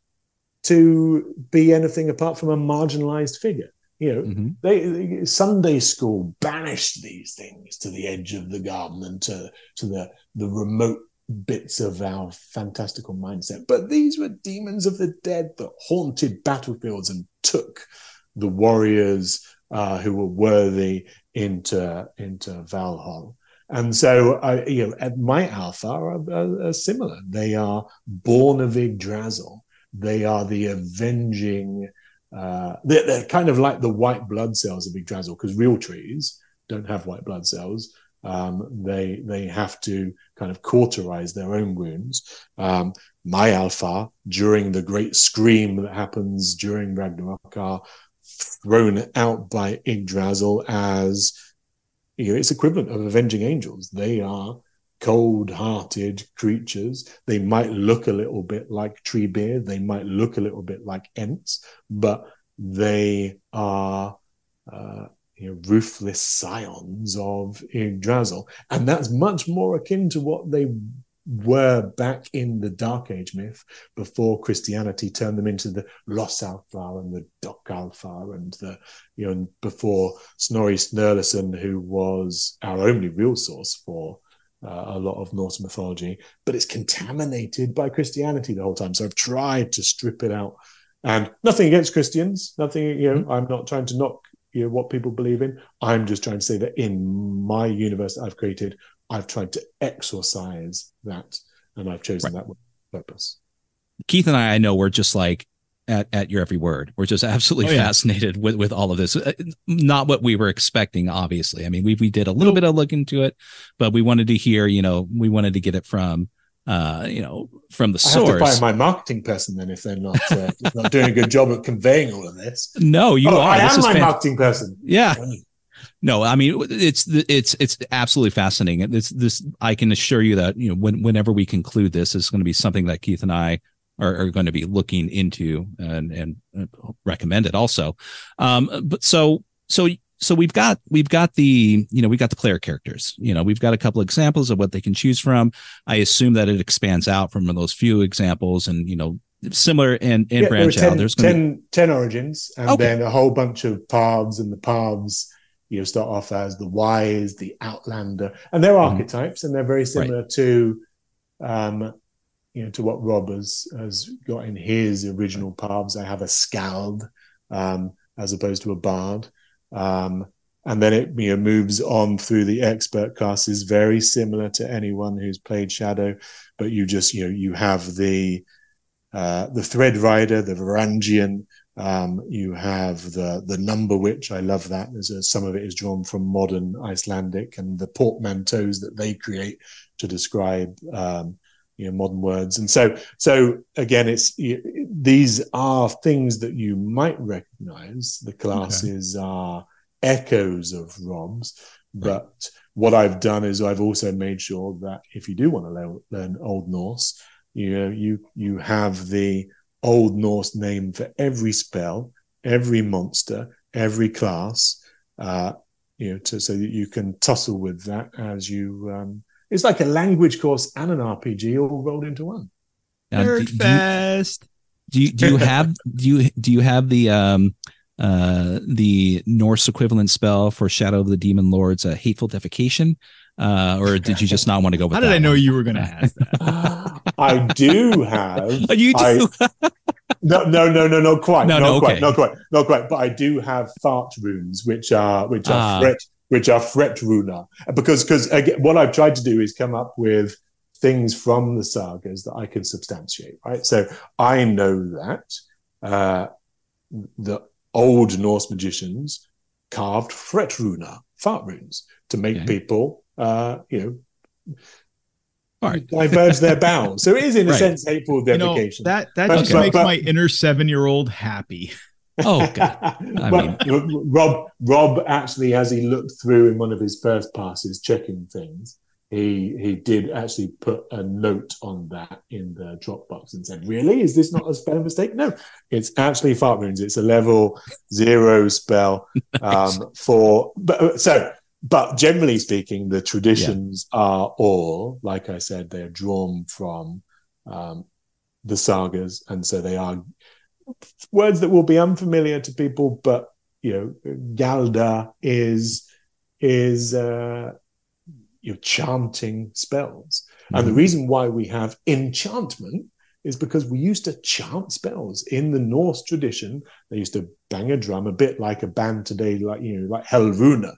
to be anything apart from a marginalized figure. You know, mm-hmm. they, Sunday school banished these things to the edge of the garden and to to the the remote bits of our fantastical mindset. But these were demons of the dead that haunted battlefields and took the warriors uh, who were worthy into into Valhalla. And so, uh, you know, my Alfar are, are, are, similar. They are born of Yggdrasil. They are the avenging. Uh, they're, they're, kind of like the white blood cells of Yggdrasil because real trees don't have white blood cells. Um, they they have to kind of cauterize their own wounds. Um, my Alfar during the great scream that happens during Ragnarok are thrown out by Yggdrasil as you know, it's equivalent of avenging angels. They are cold-hearted creatures. They might look a little bit like Treebeard. They might look a little bit like Ents, but they are uh, you know, ruthless scions of Yggdrasil, and that's much more akin to what they were back in the Dark Age myth before Christianity turned them into the Ljosalfar and the Dökkalfar and the you know before Snorri Sturluson, who was our only real source for uh, a lot of Norse mythology, but it's contaminated by Christianity the whole time. So I've tried to strip it out, and nothing against Christians, nothing. You know, mm-hmm. I'm not trying to knock you know what people believe in. I'm just trying to say that in my universe that I've created, I've tried to exorcise that, and I've chosen right. that purpose. Keith and I, I know we're just like at, at your every word. We're just absolutely oh, yeah. fascinated with, with all of this. Uh, not what we were expecting, obviously. I mean, we we did a little bit of look into it, but we wanted to hear, you know, we wanted to get it from uh, you know, from the source. I have to my marketing person then if they're not uh, not doing a good job at conveying all of this. No, you oh, are. I this am my fan- marketing person. Yeah no, I mean it's it's it's absolutely fascinating. It's this I can assure you that you know when, whenever we conclude this, it's going to be something that Keith and I are, are going to be looking into and and uh, recommend it also. Um, but so so so we've got we've got the you know we've got the player characters you know we've got a couple examples of what they can choose from i assume that it expands out from those few examples and you know similar and and yeah, branch there out there's 10, be... 10 origins and okay. then a whole bunch of paths and the paths you start off as the wise, the outlander, and they're mm-hmm. archetypes, and they're very similar right. to, um, you know, to what Rob has has got in his original paths. I have a skald um, as opposed to a bard, um, and then it you know moves on through the expert classes, very similar to anyone who's played Shadow, but you just you know you have the uh, the Thread Rider, the Varangian, um, you have the the number which I love that. A, some of it is drawn from modern Icelandic and the portmanteaus that they create to describe um, you know modern words. And so so again, it's these are things that you might recognize. The classes okay. are echoes of Rob's, but right. what I've done is I've also made sure that if you do want to learn, learn Old Norse, you know you you have the Old Norse name for every spell, every monster, every class, uh, you know, to, so that you can tussle with that as you. Um, it's like a language course and an RPG all rolled into one. Nerd do, fest. Do you, do you have do you do you have the um uh the Norse equivalent spell for Shadow of the Demon Lord's uh, hateful defecation? Uh, or did you just not want to go with How did I know one? you were going to ask that? I do have. You do. I, no, no, no, no, not quite. No, not no, quite, okay. not quite, not quite. But I do have fart runes, which are which are ah. fret, which are fret runa. Because because what I've tried to do is come up with things from the sagas that I can substantiate. Right. So I know that uh, the old Norse magicians carved fret runa, fart runes, to make okay. people, uh, you know right. diverge their bounds. So it is in a right. sense hateful defecation. You know, that that but, just but, makes but, my inner seven year old happy. Oh god! I mean, Rob Rob actually, as he looked through in one of his first passes, checking things, he he did actually put a note on that in the Dropbox and said, "Really, is this not a spell mistake? No, it's actually fart runes. It's a level zero spell nice. um, for." But so but generally speaking, the traditions yeah. are all, like I said, they're drawn from um, the sagas, and so they are words that will be unfamiliar to people. But you know, Galda is is uh, you know, chanting spells, mm-hmm. and the mm-hmm. reason why we have enchantment is because we used to chant spells in the Norse tradition. They used to bang a drum a bit like a band today, like you know, like Helruna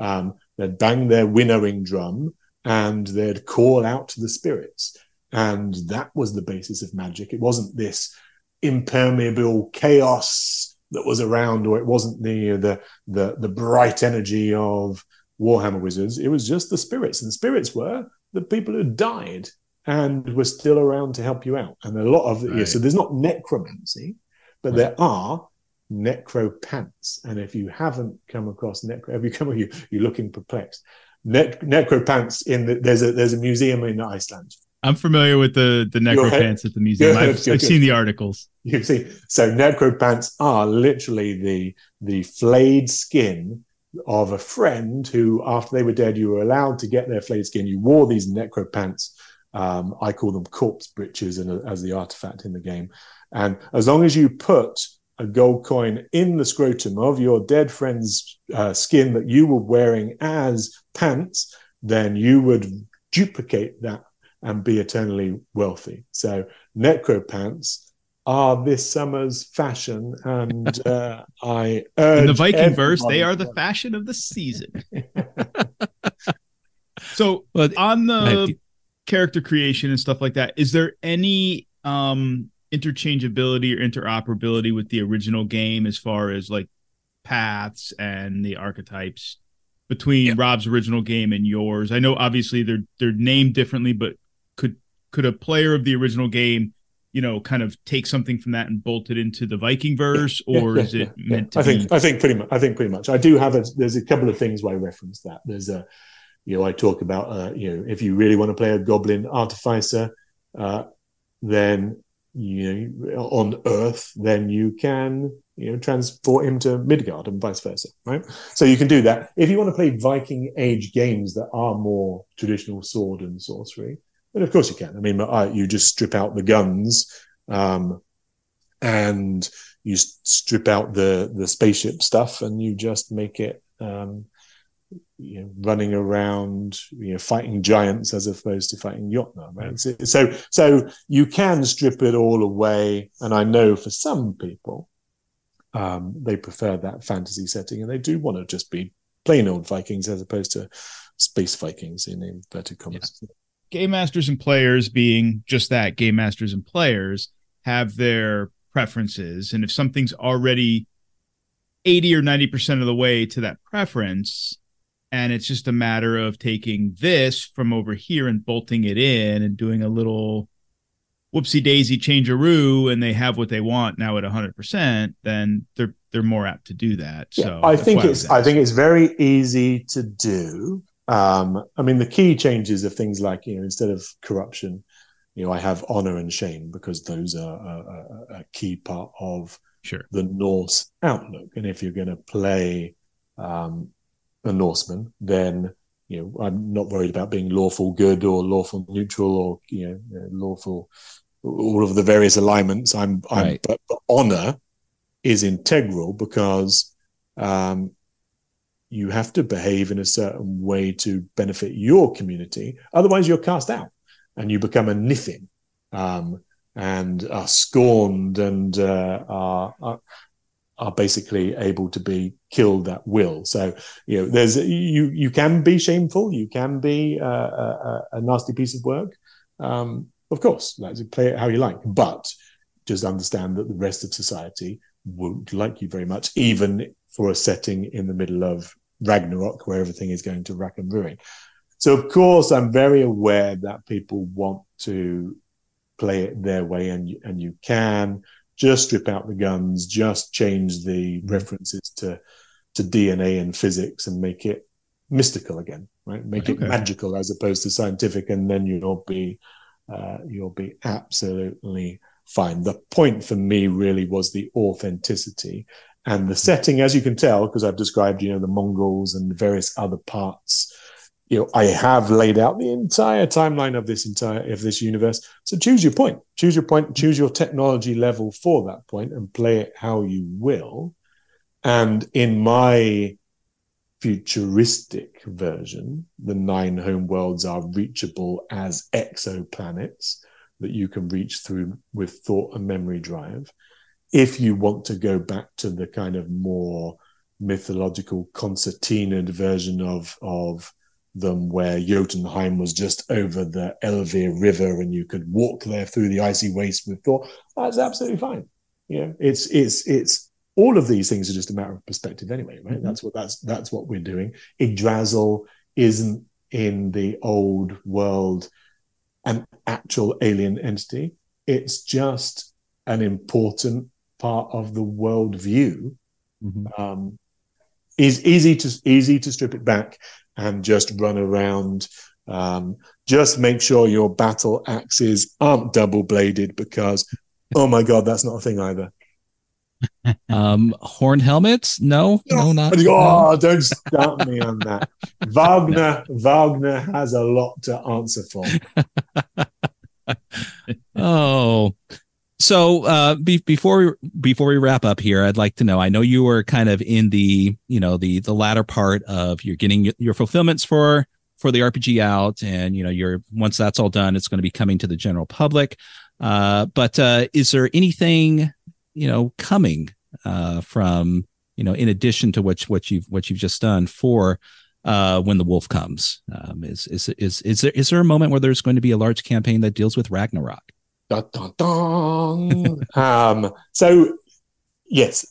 um, they'd bang their winnowing drum and they'd call out to the spirits. And that was the basis of magic. It wasn't this impermeable chaos that was around, or it wasn't the the the, the bright energy of Warhammer wizards. It was just the spirits, and the spirits were the people who died and were still around to help you out. And a lot of right. yeah, so there's not necromancy, but right. there are necropants. And if you haven't come across necro, have you come, with you, you're looking perplexed. ne- necropants in the, there's a there's a museum in Iceland. I'm familiar with the the necropants at the museum. I've, I've seen the articles. You see, so necropants are literally the the flayed skin of a friend who, after they were dead, you were allowed to get their flayed skin. You wore these necropants. Um, I call them corpse breeches, and as the artifact in the game. And as long as you put a gold coin in the scrotum of your dead friend's uh, skin that you were wearing as pants, then you would duplicate that and be eternally wealthy. So necro pants are this summer's fashion, and uh, I urge in the Viking verse they are the fashion of the season. so well, on the character creation and stuff like that, is there any um interchangeability or interoperability with the original game as far as like paths and the archetypes between yeah. Rob's original game and yours? I know obviously they're they're named differently, but could could a player of the original game, you know, kind of take something from that and bolt it into the Viking verse, yeah, or yeah, is it meant to I think be... I think pretty much I think pretty much. I do have a there's a couple of things where I reference that. There's a you know, I talk about uh, you know, if you really want to play a goblin artificer, uh, then you know, on Earth, then you can you know transport him to Midgard and vice versa, right? So you can do that. If you want to play Viking Age games that are more traditional sword and sorcery, then of course you can. I mean, you just strip out the guns, um, and you strip out the the spaceship stuff, and you just make it um, you know, running around, you know, fighting giants as opposed to fighting Jotnar. Right? So, so you can strip it all away, and I know for some people, um, they prefer that fantasy setting, and they do want to just be plain old Vikings as opposed to space Vikings in inverted commas. Yeah. Game masters and players, being just that, game masters and players have their preferences, and if something's already 80 or 90% of the way to that preference and it's just a matter of taking this from over here and bolting it in and doing a little whoopsie daisy changeroo and they have what they want now at 100% then they're they're more apt to do that. Yeah, so i think it's I, I, think it's very easy to do. Um, i mean the key changes of things like you know instead of corruption you know i have honor and shame because those are a, a, a key part of sure. the norse outlook. And if you're going to play um, a Norseman, then you know I'm not worried about being lawful good or lawful neutral or you know lawful all of the various alignments. I'm, I'm right. but, but, honor is integral because um, you have to behave in a certain way to benefit your community. Otherwise, you're cast out and you become a nithing um, and are scorned and uh, are, are, are basically able to be killed at will. So you know, there's you you can be shameful, you can be uh, a, a, nasty piece of work. Um, of course, let's play it how you like, but just understand that the rest of society won't like you very much, even for a setting in the middle of Ragnarok where everything is going to rack and ruin. So of course, I'm very aware that people want to play it their way, and and you can just strip out the guns, just change the mm. references to to DNA and physics and make it mystical again, right? Make okay. it magical as opposed to scientific, and then you'll be uh, you'll be absolutely fine. The point for me really was the authenticity and the setting, as you can tell, because I've described, you know, the Mongols and various other parts you know, I have laid out the entire timeline of this entire of this universe. So choose your point, choose your point, choose your technology level for that point, and play it how you will. And in my futuristic version, the nine home worlds are reachable as exoplanets that you can reach through with thought and memory drive. If you want to go back to the kind of more mythological concertina version of of them where Jotunheim was just over the Elve River and you could walk there through the icy waste with Thor. That's absolutely fine. You know, it's it's it's all of these things are just a matter of perspective anyway, right? Mm-hmm. That's what that's that's what we're doing. Yggdrasil isn't in the old world an actual alien entity. It's just an important part of the world view. Mm-hmm. Um, is easy to easy to strip it back and just run around. Um, just make sure your battle axes aren't double bladed because, oh my god, that's not a thing either. um, horned helmets? No, no, not. Oh, no. don't start me on that. Wagner, Wagner has a lot to answer for. oh, so uh, be, before we before we wrap up here, I'd like to know. I know you were kind of in the you know the the latter part of you're getting your fulfillments for for the RPG out, and you know you're once that's all done, it's going to be coming to the general public. Uh, but uh, is there anything you know coming uh, from you know in addition to what what you've what you've just done for uh, when the wolf comes? Um, is is is is there is there a moment where there's going to be a large campaign that deals with Ragnarok? Dun, dun, dun. um, so, yes,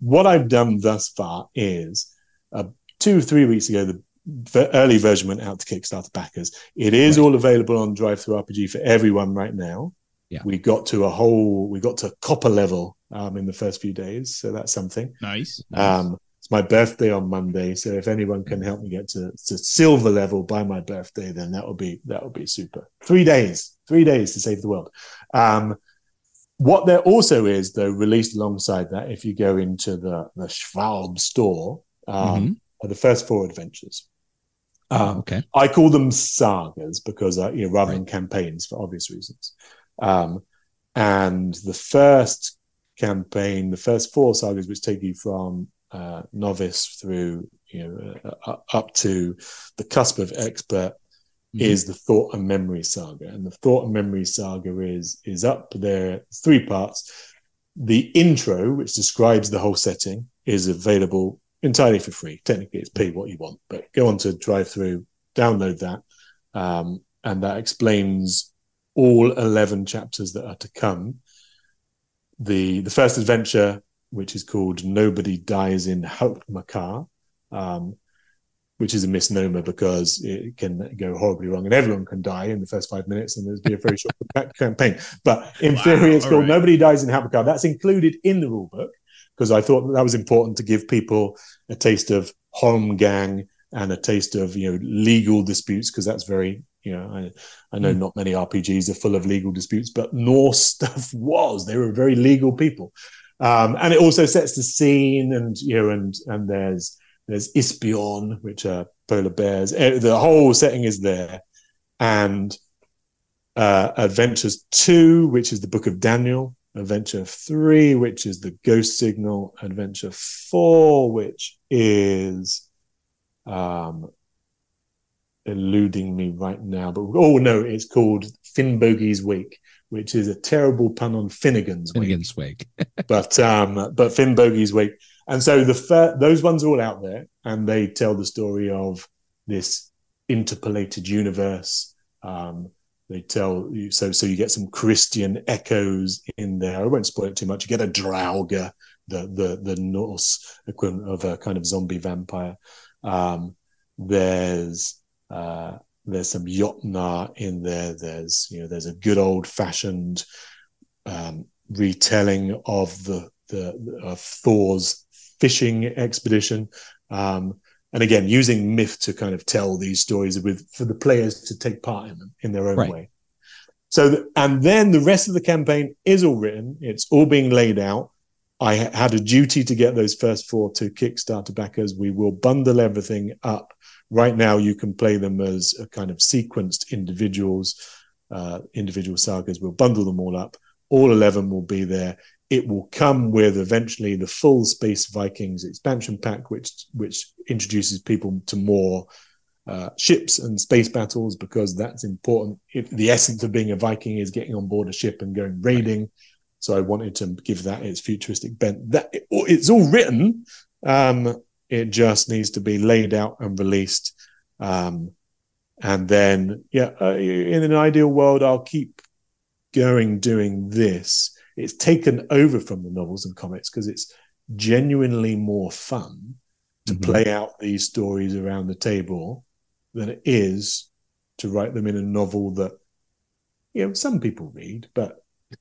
what I've done thus far is uh, two, three weeks ago, the early version went out to Kickstarter backers. It is right. all available on DriveThruRPG for everyone right now. Yeah. We got to a whole, we got to copper level um, in the first few days. So that's something. Nice. nice. Um, it's my birthday on Monday, so if anyone can help me get to, to silver level by my birthday, then that would be that would be super. Three days, three days to save the world. Um, what there also is, though, released alongside that, if you go into the the Schwalb store, um, mm-hmm. are the first four adventures. Um, oh, okay. I call them sagas because uh, you know rather right. than campaigns for obvious reasons. Um, and the first campaign, the first four sagas, which take you from uh, novice through you know uh, up to the cusp of expert mm-hmm. is the thought and memory saga. And the thought and memory saga is is up there. Three parts. The intro which describes the whole setting is available entirely for free. Technically it's pay what you want but go on to drive through, download that. Um, and that explains all 11 chapters that are to come. The the first adventure which is called Nobody Dies in Hauptmakar, um, which is a misnomer because it can go horribly wrong and everyone can die in the first five minutes and there's be a very short campaign. But in wow, theory, it's called right. Nobody Dies in Hauptmakar. That's included in the rulebook because I thought that, that was important to give people a taste of Holmgang and a taste of you know legal disputes because that's very you know I, I know mm. not many RPGs are full of legal disputes, but Norse stuff was. They were very legal people. Um, and it also sets the scene, and you know, and and there's there's Isbjorn, which are polar bears. Eh, the whole setting is there, and uh, Adventures Two, which is the Book of Daniel. Adventure Three, which is the Ghost Signal. Adventure Four, which is um, eluding me right now, but oh no, it's called Finnbogi's Wake which is a terrible pun on Finnegan's Wake. Finnegan's Wake. but um, but Finnbogi's Wake. And so the fir- those ones are all out there, and they tell the story of this interpolated universe. Um, they tell you so so you get some Christian echoes in there. I won't spoil it too much. You get a Draugr, the the the Norse equivalent of a kind of zombie vampire. Um, there's uh, there's some Jotnar in there. There's you know there's a good old fashioned um, retelling of the the of Thor's fishing expedition. Um, and again, using myth to kind of tell these stories with for the players to take part in them in their own right. way. So, and then the rest of the campaign is all written. It's all being laid out. I had a duty to get those first four to Kickstarter backers. We will bundle everything up Right now, you can play them as a kind of sequenced individuals, uh, individual sagas. We'll bundle them all up. All 11 will be there. It will come with eventually the full Space Vikings expansion pack, which which introduces people to more uh, ships and space battles because that's important. If the essence of being a Viking is getting on board a ship and going raiding. So I wanted to give that its futuristic bent. That it's all written. Um, it just needs to be laid out and released. Um, and then, yeah, uh, in an ideal world, I'll keep going doing this. It's taken over from the novels and comics because it's genuinely more fun to mm-hmm. play out these stories around the table than it is to write them in a novel that you know some people read, but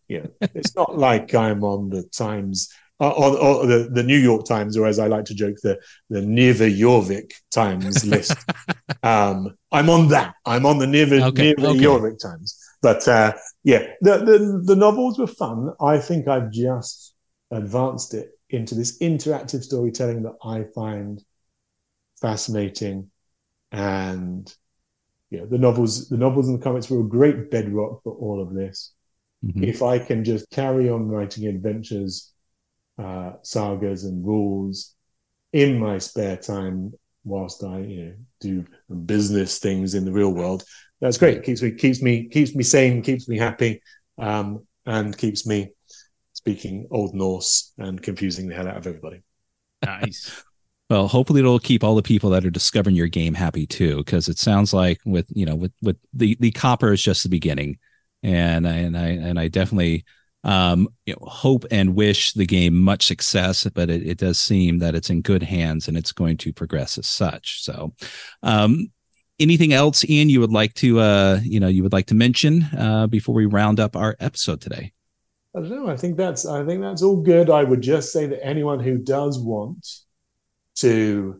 you know it's not like I'm on the Times uh, or, or the, the New York Times, or as I like to joke, the the Niva Jorvik Times list. um, I'm on that. I'm on the Niva Okay, okay. Jorvik Times. But uh, yeah, the, the the novels were fun. I think I've just advanced it into this interactive storytelling that I find fascinating, and yeah, the novels, the novels and the comics were a great bedrock for all of this Mhm. if I can just carry on writing adventures, uh, sagas, and rules in my spare time whilst I, you know, do business things in the real world, that's great. keeps me keeps me keeps me sane, keeps me happy, um, and keeps me speaking Old Norse and confusing the hell out of everybody. Nice. Well, hopefully it'll keep all the people that are discovering your game happy too, because it sounds like with you know with with the the copper is just the beginning, and I and I and I definitely um you know hope and wish the game much success, but it, it does seem that it's in good hands and it's going to progress as such. So, um, anything else, Ian, you would like to uh you know you would like to mention uh before we round up our episode today? I don't know. I think that's I think that's all good. I would just say that anyone who does want to,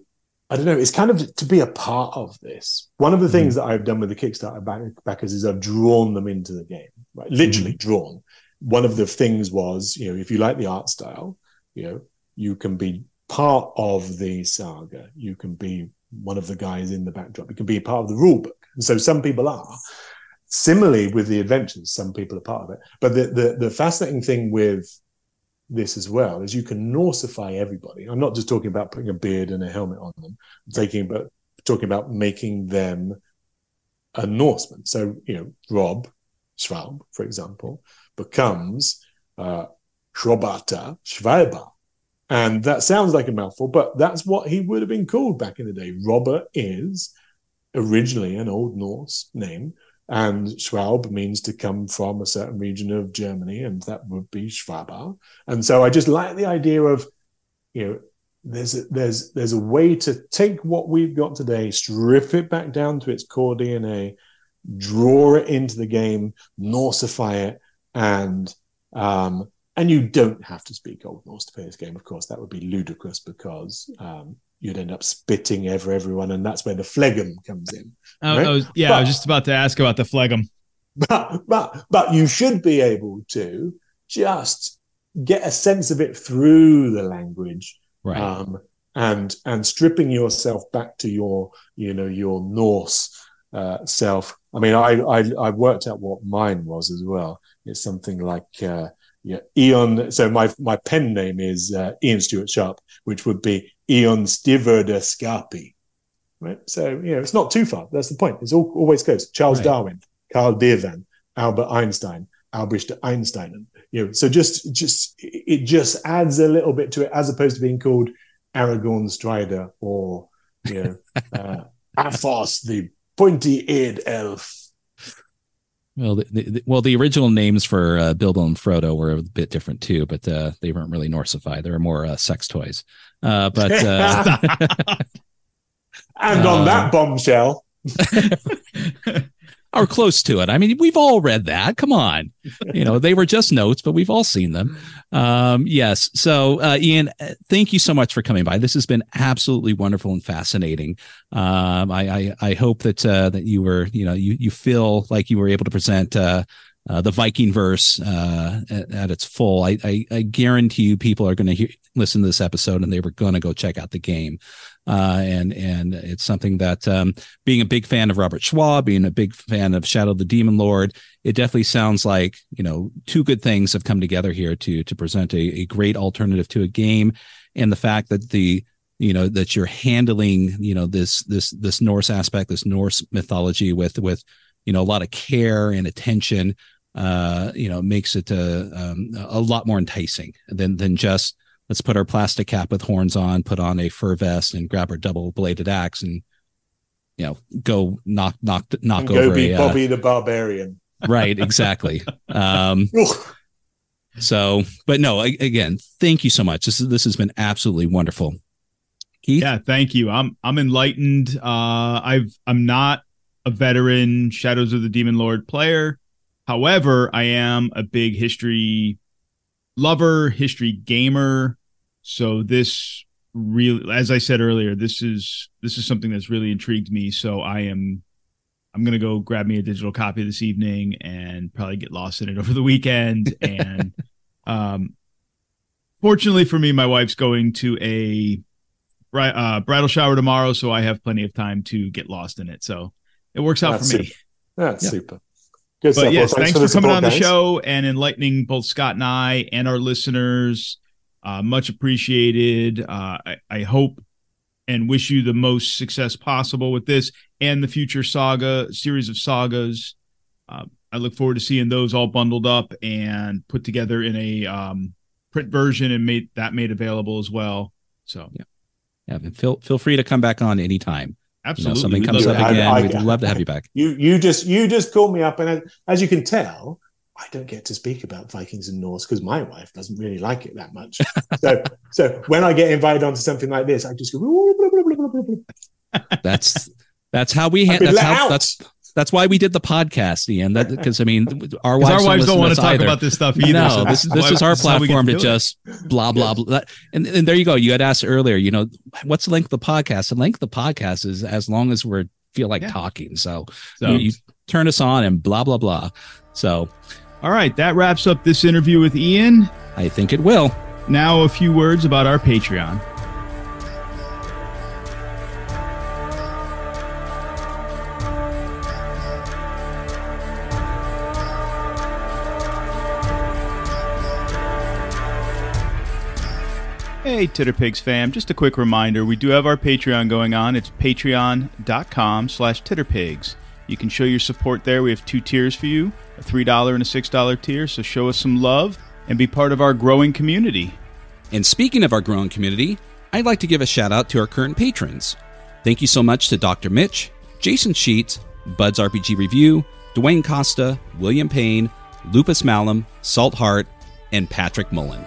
I don't know, it's kind of to be a part of this. One of the things that I've done with the Kickstarter back, backers is I've drawn them into the game, right? Literally drawn. One of the things was, you know, if you like the art style, you know, you can be part of the saga. You can be one of the guys in the backdrop. You can be a part of the rule book. And so some people are. Similarly, with the adventures, some people are part of it. But the the, the fascinating thing with this as well is you can Norsify everybody. I'm not just talking about putting a beard and a helmet on them. I'm taking about talking about making them a Norseman. So you know, Rob Schwalb, for example, becomes uh, Schrobata Schwalba. And that sounds like a mouthful, but that's what he would have been called back in the day. Robert is originally an Old Norse name, and Schwab means to come from a certain region of Germany, and that would be Schwaber. And so I just like the idea of, you know, there's a, there's there's a way to take what we've got today, strip it back down to its core DNA, draw it into the game, Norsify it, and um, and you don't have to speak Old Norse to play this game. Of course, that would be ludicrous because um, you'd end up spitting over everyone, and that's where the phlegm comes in. I, Right. I was, yeah, I was just about to ask about the phlegm. but but but you should be able to just get a sense of it through the language Right. um, and and stripping yourself back to your you know your Norse uh, self. I mean, I, I I worked out what mine was as well. It's something like uh, yeah, Eon. So my my pen name is uh, Ian Stuart Sharpe, which would be Eon Stiverda Scarpi. Right. So you know, it's not too far. That's the point. It's all, always close. Charles Right. Darwin, Carl Devan, Albert Einstein, Albrecht Einstein. You know, so just just it just adds a little bit to it as opposed to being called Aragorn Strider or you know uh, Athos the pointy-eared elf. Well, the, the, well, the original names for uh, Bilbo and Frodo were a bit different too, but uh, they weren't really Norsified. They were more uh, sex toys. Uh, but uh, And Uh, on that bombshell, or close to it. I mean, we've all read that. Come on, you know, they were just notes, but we've all seen them. Um, yes. So, uh, Ian, uh, thank you so much for coming by. This has been absolutely wonderful and fascinating. Um, I, I, I hope that uh, that you were, you know, you you feel like you were able to present. Uh, uh, the Viking verse uh, at, at its full. I, I, I guarantee you, people are going to listen to this episode and they were going to go check out the game. Uh, and and it's something that um, being a big fan of Robert Schwalb, being a big fan of Shadow the Demon Lord, it definitely sounds like you know two good things have come together here to to present a, a great alternative to a game, and the fact that the you know that you're handling you know this this this Norse aspect, this Norse mythology with with you know a lot of care and attention. Uh, you know, makes it uh, um, a lot more enticing than than just let's put our plastic cap with horns on, put on a fur vest, and grab our double bladed axe, and you know, go knock knock knock and go over be a uh, the Barbarian. right, exactly. um, so, but no, a- again, thank you so much. This is, this has been absolutely wonderful. Keith, Yeah, thank you. I'm I'm enlightened. Uh, I've I'm not a veteran Shadows of the Demon Lord player. However, I am a big history lover, history gamer. So this really, as I said earlier, this is this is something that's really intrigued me. So I am, I'm gonna go grab me a digital copy this evening and probably get lost in it over the weekend. And um, fortunately for me, my wife's going to a uh, bridal shower tomorrow, so I have plenty of time to get lost in it. So it works out That's for me. super. That's Yeah. super. Good But stuff. yes, Well, thanks, for, coming support, on the show and enlightening both Scott and I and our listeners. Uh, much appreciated. Uh, I, I hope and wish you the most success possible with this and the future saga series of sagas. Uh, I look forward to seeing those all bundled up and put together in a um, print version and made that made available as well. So Yeah. Yeah, and feel feel free to come back on anytime. You know, absolutely, something We'd comes up have I- again, I- we'd love to have you back. You you just you just called me up, and as, as you can tell, I don't get to speak about Vikings and Norse because my wife doesn't really like it that much. so so when I get invited onto something like this, I just go. That's that's how we ha- that's how out. that's that's why we did the podcast, Ian. That because I mean, our wives, our wives don't listen want to talk either. about this stuff either. No, so this is this is our this we get platform to it. just blah blah blah. And, and there you go. You had asked earlier. You know, what's the length of the podcast? The length of the podcast is as long as we feel like Yeah. talking. So, So- you, you turn us on and blah blah blah. So All right, that wraps up this interview with Ian. I think it will. Now, a few words about our Patreon. Hey, Titterpigs fam, just a quick reminder, we do have our Patreon going on. It's patreon.com slash titterpigs. You can show your support there. We have two tiers for you, a $3 and a $6 tier, so show us some love and be part of our growing community. And speaking of our growing community, I'd like to give a shout out to our current patrons. Thank you so much to Dr. Mitch, Jason Sheets, Bud's RPG Review, Dwayne Costa, William Payne, Lupus Malum, Salt Heart, and Patrick Mullen.